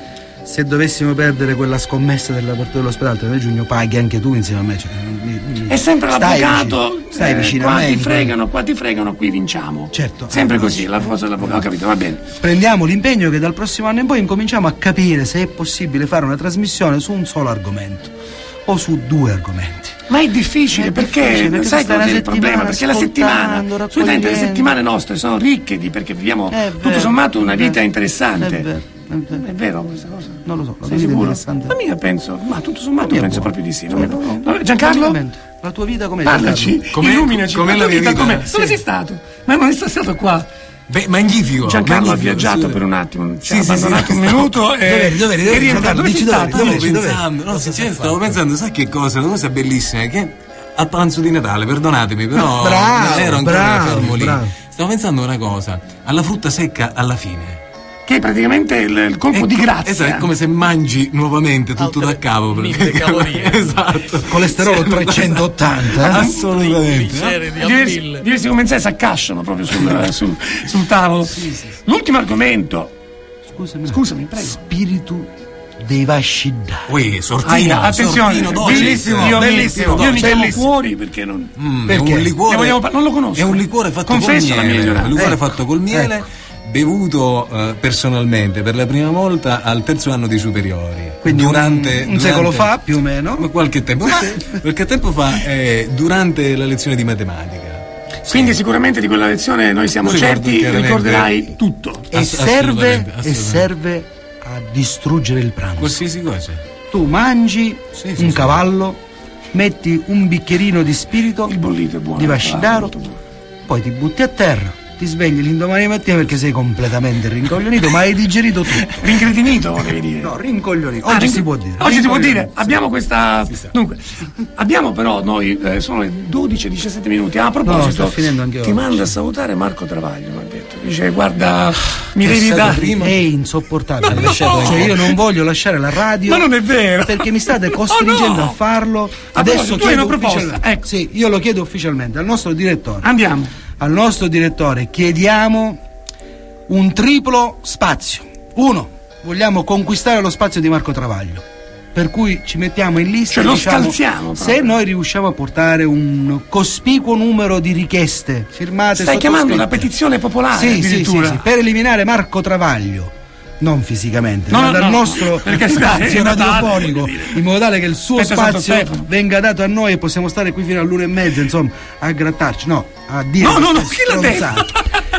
se dovessimo perdere quella scommessa dell'apertura dell'ospedale il 3 giugno, paghi anche tu insieme a me. Cioè, mi- mi- È sempre stai l'avvocato. vicino- Stai eh, vicino qua a me. ti in quello. fregano, qua ti fregano, qui vinciamo. Certo. Sempre Ah, così, la cosa dell'avvocato, ho capito, va bene. Prendiamo l'impegno che dal prossimo anno in poi incominciamo a capire se è possibile fare una trasmissione su un solo argomento o su due argomenti. Ma è difficile È perché, difficile, perché sai stai qual è il problema? Perché la settimana, solitamente le settimane nostre sono ricche di perché viviamo È tutto vero, sommato una vita interessante. È vero, è. È questa cosa? Non lo so, la Sei tua vita è sicuro? interessante. La mia penso, ma tutto sommato è penso buona. proprio di sì. È buona. no, Giancarlo? La tua vita com'è? Parlaci? Com'è- illuminaci. com'è tua la mia vita? com'è? Sì. Dove sei stato? Ma non sei stato qua. Beh, magnifico. Giancarlo ha magnifico, viaggiato sì. per un attimo, ci Sì, ha sì, abbandonato sì, un minuto e Dov'eri, dov'eri, è dov'eri, rientrato. Dove dov'eri? Stavo dov'è? pensando, no, sinceramente stavo pensando, sai che cosa? Una cosa bellissima è che a pranzo di Natale, perdonatemi, però Bravo, ero ancora bravo, fermo lì. bravo. Stavo pensando una cosa, alla frutta secca alla fine. Che è praticamente il, il colpo È di grazia. Esatto, è come se mangi nuovamente tutto Altre da capo. mille calorie. esatto. Colesterolo 380, eh? Assolutamente. Diversi, diversi commensali si accasciano proprio sul, sul- sul tavolo. L'ultimo argomento, Scusami. scusami, prego. Spirito dei vasci d'A. Ui, sortino, Aia, attenzione, sortino dolce. bellissimo, io, mi- bellissimo, io mi chiamo fuori perché non. Mm, Perché? È un liquore, non lo conosco. È un liquore fatto Confesso col miele. ignoranza. Un liquore Ecco, fatto col miele. Bevuto eh, personalmente per la prima volta al terzo anno di superiori. Quindi un- durante, un, durante- secolo fa più o meno. Qualche tempo fa, qualche tempo fa eh, durante la lezione di matematica. Quindi sicuramente di quella lezione noi siamo Ricordo certi, chiaramente. ricorderai tutto. E Ass- serve, assolutamente, e assolutamente. serve a distruggere il pranzo. Qualsiasi cosa. Tu mangi Sì, sì, un sì. cavallo, metti un bicchierino di spirito Il bollito è buono. di vascidaro, poi ti butti a terra, ti svegli l'indomani mattina perché sei completamente rincoglionito, ma hai digerito tutto. Rincretinito, volevi dire. No, rincoglionito. Ah, Oggi rin- si può dire. Oggi si può dire. Abbiamo questa. Dunque, abbiamo però noi, eh, sono le 12-17 minuti. Ah, a proposito, sta finendo anche ti oggi. manda a salutare Marco Travaglio. Mi ha detto. Dice, guarda, mi È devi dare. prima? È insopportabile. Ma no! Cioè, io non voglio lasciare la radio. Ma non è vero. Perché mi state costringendo Oh, no. a farlo. Adesso hai chiedo una proposta, ufficialmente. ecco. Sì, io lo chiedo ufficialmente al nostro direttore. Andiamo. Al nostro direttore chiediamo un triplo spazio. Uno, vogliamo conquistare lo spazio di Marco Travaglio. Per cui ci mettiamo in lista. Cioè, e lo diciamo, scalziamo proprio. Se noi riusciamo a portare un cospicuo numero di richieste firmate Stai chiamando una petizione popolare Sì, sì, sì, sì, per eliminare Marco Travaglio. Non fisicamente, No, ma no, dal no, nostro spazio radiofonico, in modo tale che il suo Aspetta spazio venga dato a noi e possiamo stare qui fino all'una e mezza, insomma, a grattarci, no, a dire No, no, no, chi l'ha detto?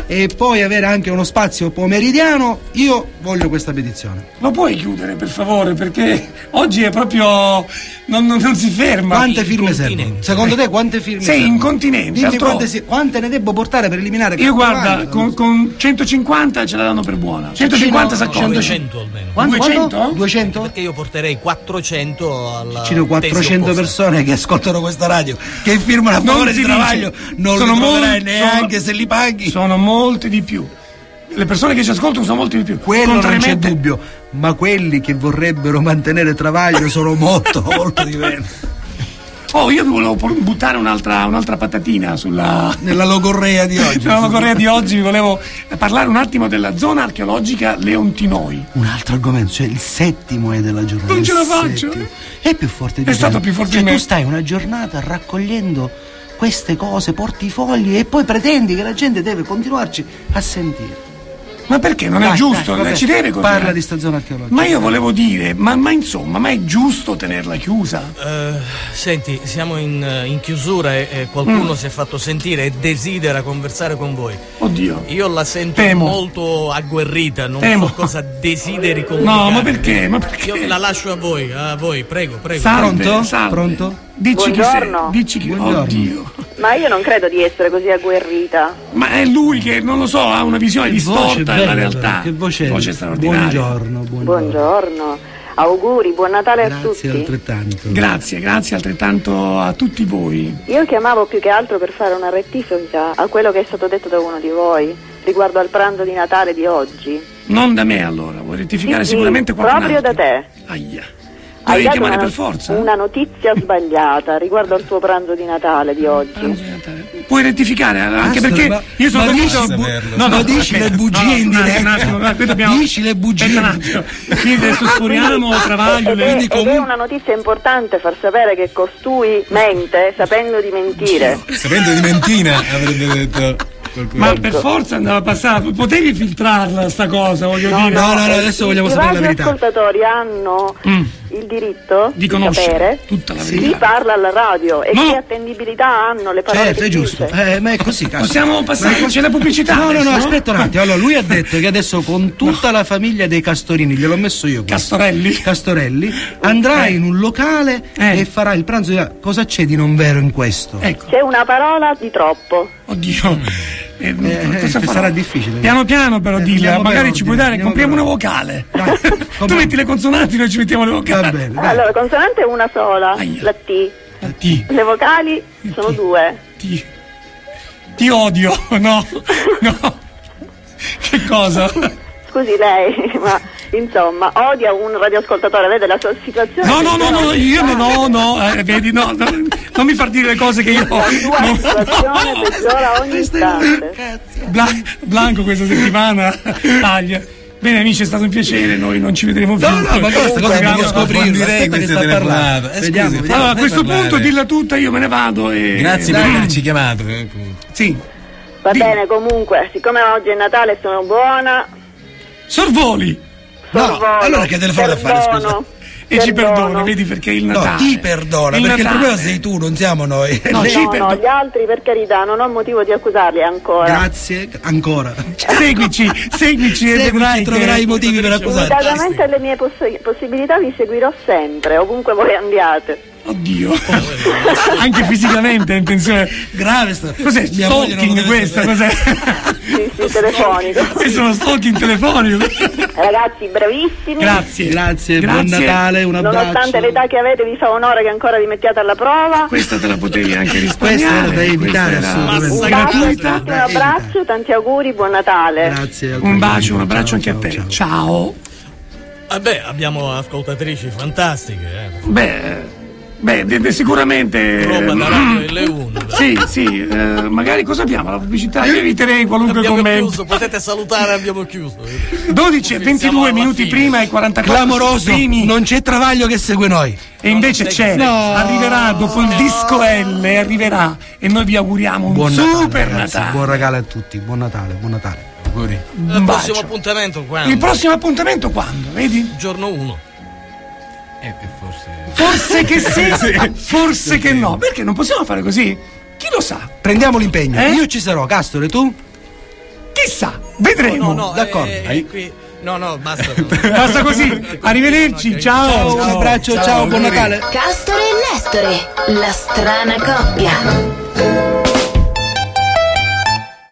e poi avere anche uno spazio pomeridiano, io voglio questa petizione. Lo puoi chiudere per favore perché oggi è proprio... non, non- non si ferma. Quante firme servono? Secondo te quante firme Sei servono? incontinente, Dimmi altro- quante, si- quante ne devo portare per eliminare Io guarda, con, con 150 ce la danno per buona. 150 Cino- sacconi. 200 almeno. Quanto, 200? quanto? 200? Perché io porterei 400 alla Ci sono tesi 400 opposta. persone che ascoltano questa radio, che firmano a favore di dice. Travaglio, non Sono li molti- neanche sono- se li paghi. Sono molti di più. Le persone che ci ascoltano sono molti di più. Quello non c'è Contrariamente- dubbio, ma quelli che vorrebbero mantenere Travaglio sono molto, molto diversi. Oh, io vi volevo buttare un'altra, un'altra patatina sulla. Nella logorrea di oggi. Sulla Corea di oggi vi volevo parlare un attimo della zona archeologica Leontinoi. Un altro argomento, cioè il settimo è della giornata. Non ce la faccio. settimo. È più forte di È te. stato più forte Cioè, di me. Tu stai una giornata raccogliendo queste cose, porti i fogli e poi pretendi che la gente deve continuarci a sentire. Ma perché non è Dai, giusto? dai, vabbè, ci deve continuare. Parla di sta zona archeologica. Ma io volevo dire, ma, ma insomma, ma è giusto tenerla chiusa? Eh, senti, siamo in, eh, in chiusura e, e qualcuno Mm. si è fatto sentire e desidera conversare con voi. Oddio. Io la sento Temo. molto agguerrita, non Temo. so cosa desideri comunicare. No, ma perché? Ma perché? Io la lascio a voi, a voi, prego, prego. Salve, Pronto? salve. Pronto? Dici chi sei. Buongiorno. Dici chi. Buongiorno. Oddio. Ma io non credo di essere così agguerrita. Ma è lui che, non lo so, ha una visione Che distorta della realtà. Che voce, voce straordinaria. Buongiorno, buongiorno. Buongiorno. Auguri, buon Natale a Grazie tutti. altrettanto. Grazie, grazie altrettanto a tutti voi. Io chiamavo più che altro per fare una rettifica a quello che è stato detto da uno di voi riguardo al pranzo di Natale di oggi. Non da me allora, vuoi rettificare Sì, sicuramente qualcun proprio da altro. te. Aia. Hai Devi dato chiamare una, per forza? una notizia sbagliata riguardo al tuo pranzo di Natale di oggi. Di Natale. Puoi rettificare anche Basta, perché ma- io sono dici bu- no, ma dici aspetta, le bugie no, in un attimo, no, qui dobbiamo- Dici le bugie. Un attimo. Qui adesso sforiamo Travaglio, ed, è, quindi ed è comunque una notizia importante far sapere che costui mente sapendo di mentire. Sapendo di mentina avrebbe detto qualcuno. ma per forza andava passata, potevi filtrarla sta cosa, voglio dire. no, no, no, adesso vogliamo sapere la verità. ascoltatori hanno Mm. Il diritto Di di, conoscere sapere tutta la chi verità. parla alla radio e No. che attendibilità hanno le parole Certo, è giusto. Eh, ma è così, cazzo. Possiamo passare, c'è la pubblicità. No, no, adesso, no, aspetta un attimo. Allora, lui ha detto che adesso con tutta la famiglia dei Castorini, gliel'ho messo io. questo. Castorelli. Castorelli andrà Eh. in un locale Eh. e farà il pranzo di Cosa c'è di non vero in questo? Ecco, C'è una parola di troppo. oddio. Eh, Eh, eh, sarà difficile. Piano piano però Eh, dilla, magari ci puoi ordine, dare, andiamo compriamo una vocale. Dai, tu metti le consonanti, noi ci mettiamo le vocali. Va bene, dai. Allora, consonante è una sola, Aia. la T. La T, Le vocali sono T. due. T. Ti odio, no, no. Che cosa? Scusi lei, ma insomma, odia un radioascoltatore, vede la sua situazione. No, no, no, no, io no, no, no, eh, vedi, no, no, non mi far dire le cose che io... La sua no. situazione peggiora ogni istante. Bla- Blanco questa settimana taglia. Bene amici, è stato un piacere, noi non ci vedremo più. No, no, ma questa cosa devo approfondirei Aspetta che sta parlando. Eh, Vediamo, scusi, vediamo. Allora, a questo parlare. punto dilla tutta, io me ne vado e... Grazie per averci chiamato. eh. Sì. Va Di- bene, comunque, siccome oggi è Natale sono buona, Sorvoli! No, sorvolo, allora che telefono da fare, scusa? E ci perdona, vedi perché il No, Natale. ti perdona, Il perché il Natale. problema sei tu, non siamo noi. No, ci No, no, gli altri per carità, non ho motivo di accusarli ancora. Grazie, ancora. Seguici, seguici e vedrai Seguici, che- troverai i motivi per accusarti. Limitatamente alle mie poss- possibilità vi seguirò sempre, ovunque voi andiate. Oddio. Anche fisicamente è intenzione. Grave sta. Cos'è? Stalking questa? Cos'è? Sì, sì, telefonico. Questo è uno stalking telefonico. Ragazzi, bravissimi. Grazie. Grazie, buon Natale, un abbraccio. Nonostante l'età che avete, vi fa onore che ancora vi mettiate alla prova. Questa te la potevi anche Questa risparmiare. era da evitare, Questa assolutamente. Un a gratuita. un abbraccio, tanti auguri, buon Natale. Grazie. Un bacio, un abbraccio Ciao, anche a ciao, te. ciao. Ciao. Vabbè, abbiamo ascoltatrici fantastiche, eh. Beh, beh, de- de- sicuramente. Roba da radio L1. Sì, sì, eh, magari cosa abbiamo? La pubblicità? Io eviterei qualunque Abbiamo commento. chiuso, potete salutare, abbiamo chiuso. 12 e 22 Siamo alla minuti fine. prima e 44 Clamoroso, primi. non c'è travaglio che segue noi. E invece c'è, No. arriverà dopo il disco L, arriverà e noi vi auguriamo un Buon Natale, super ragazzi, Natale. buon regalo a tutti, buon Natale, buon Natale. Auguri. Il prossimo appuntamento quando? Il prossimo appuntamento quando? Vedi? Giorno 1. Eh, eh, forse. Forse che sì, forse che no. Perché non possiamo fare così? Chi lo sa? Prendiamo l'impegno. Eh? Io ci sarò, Castore, tu? Chissà, vedremo. No, no, D'accordo. eh, qui- No, no, basta. Basta così. Arrivederci, ciao. Ciao, un abbraccio, ciao, buon auguri. Natale. Castore e Nestore, la strana coppia.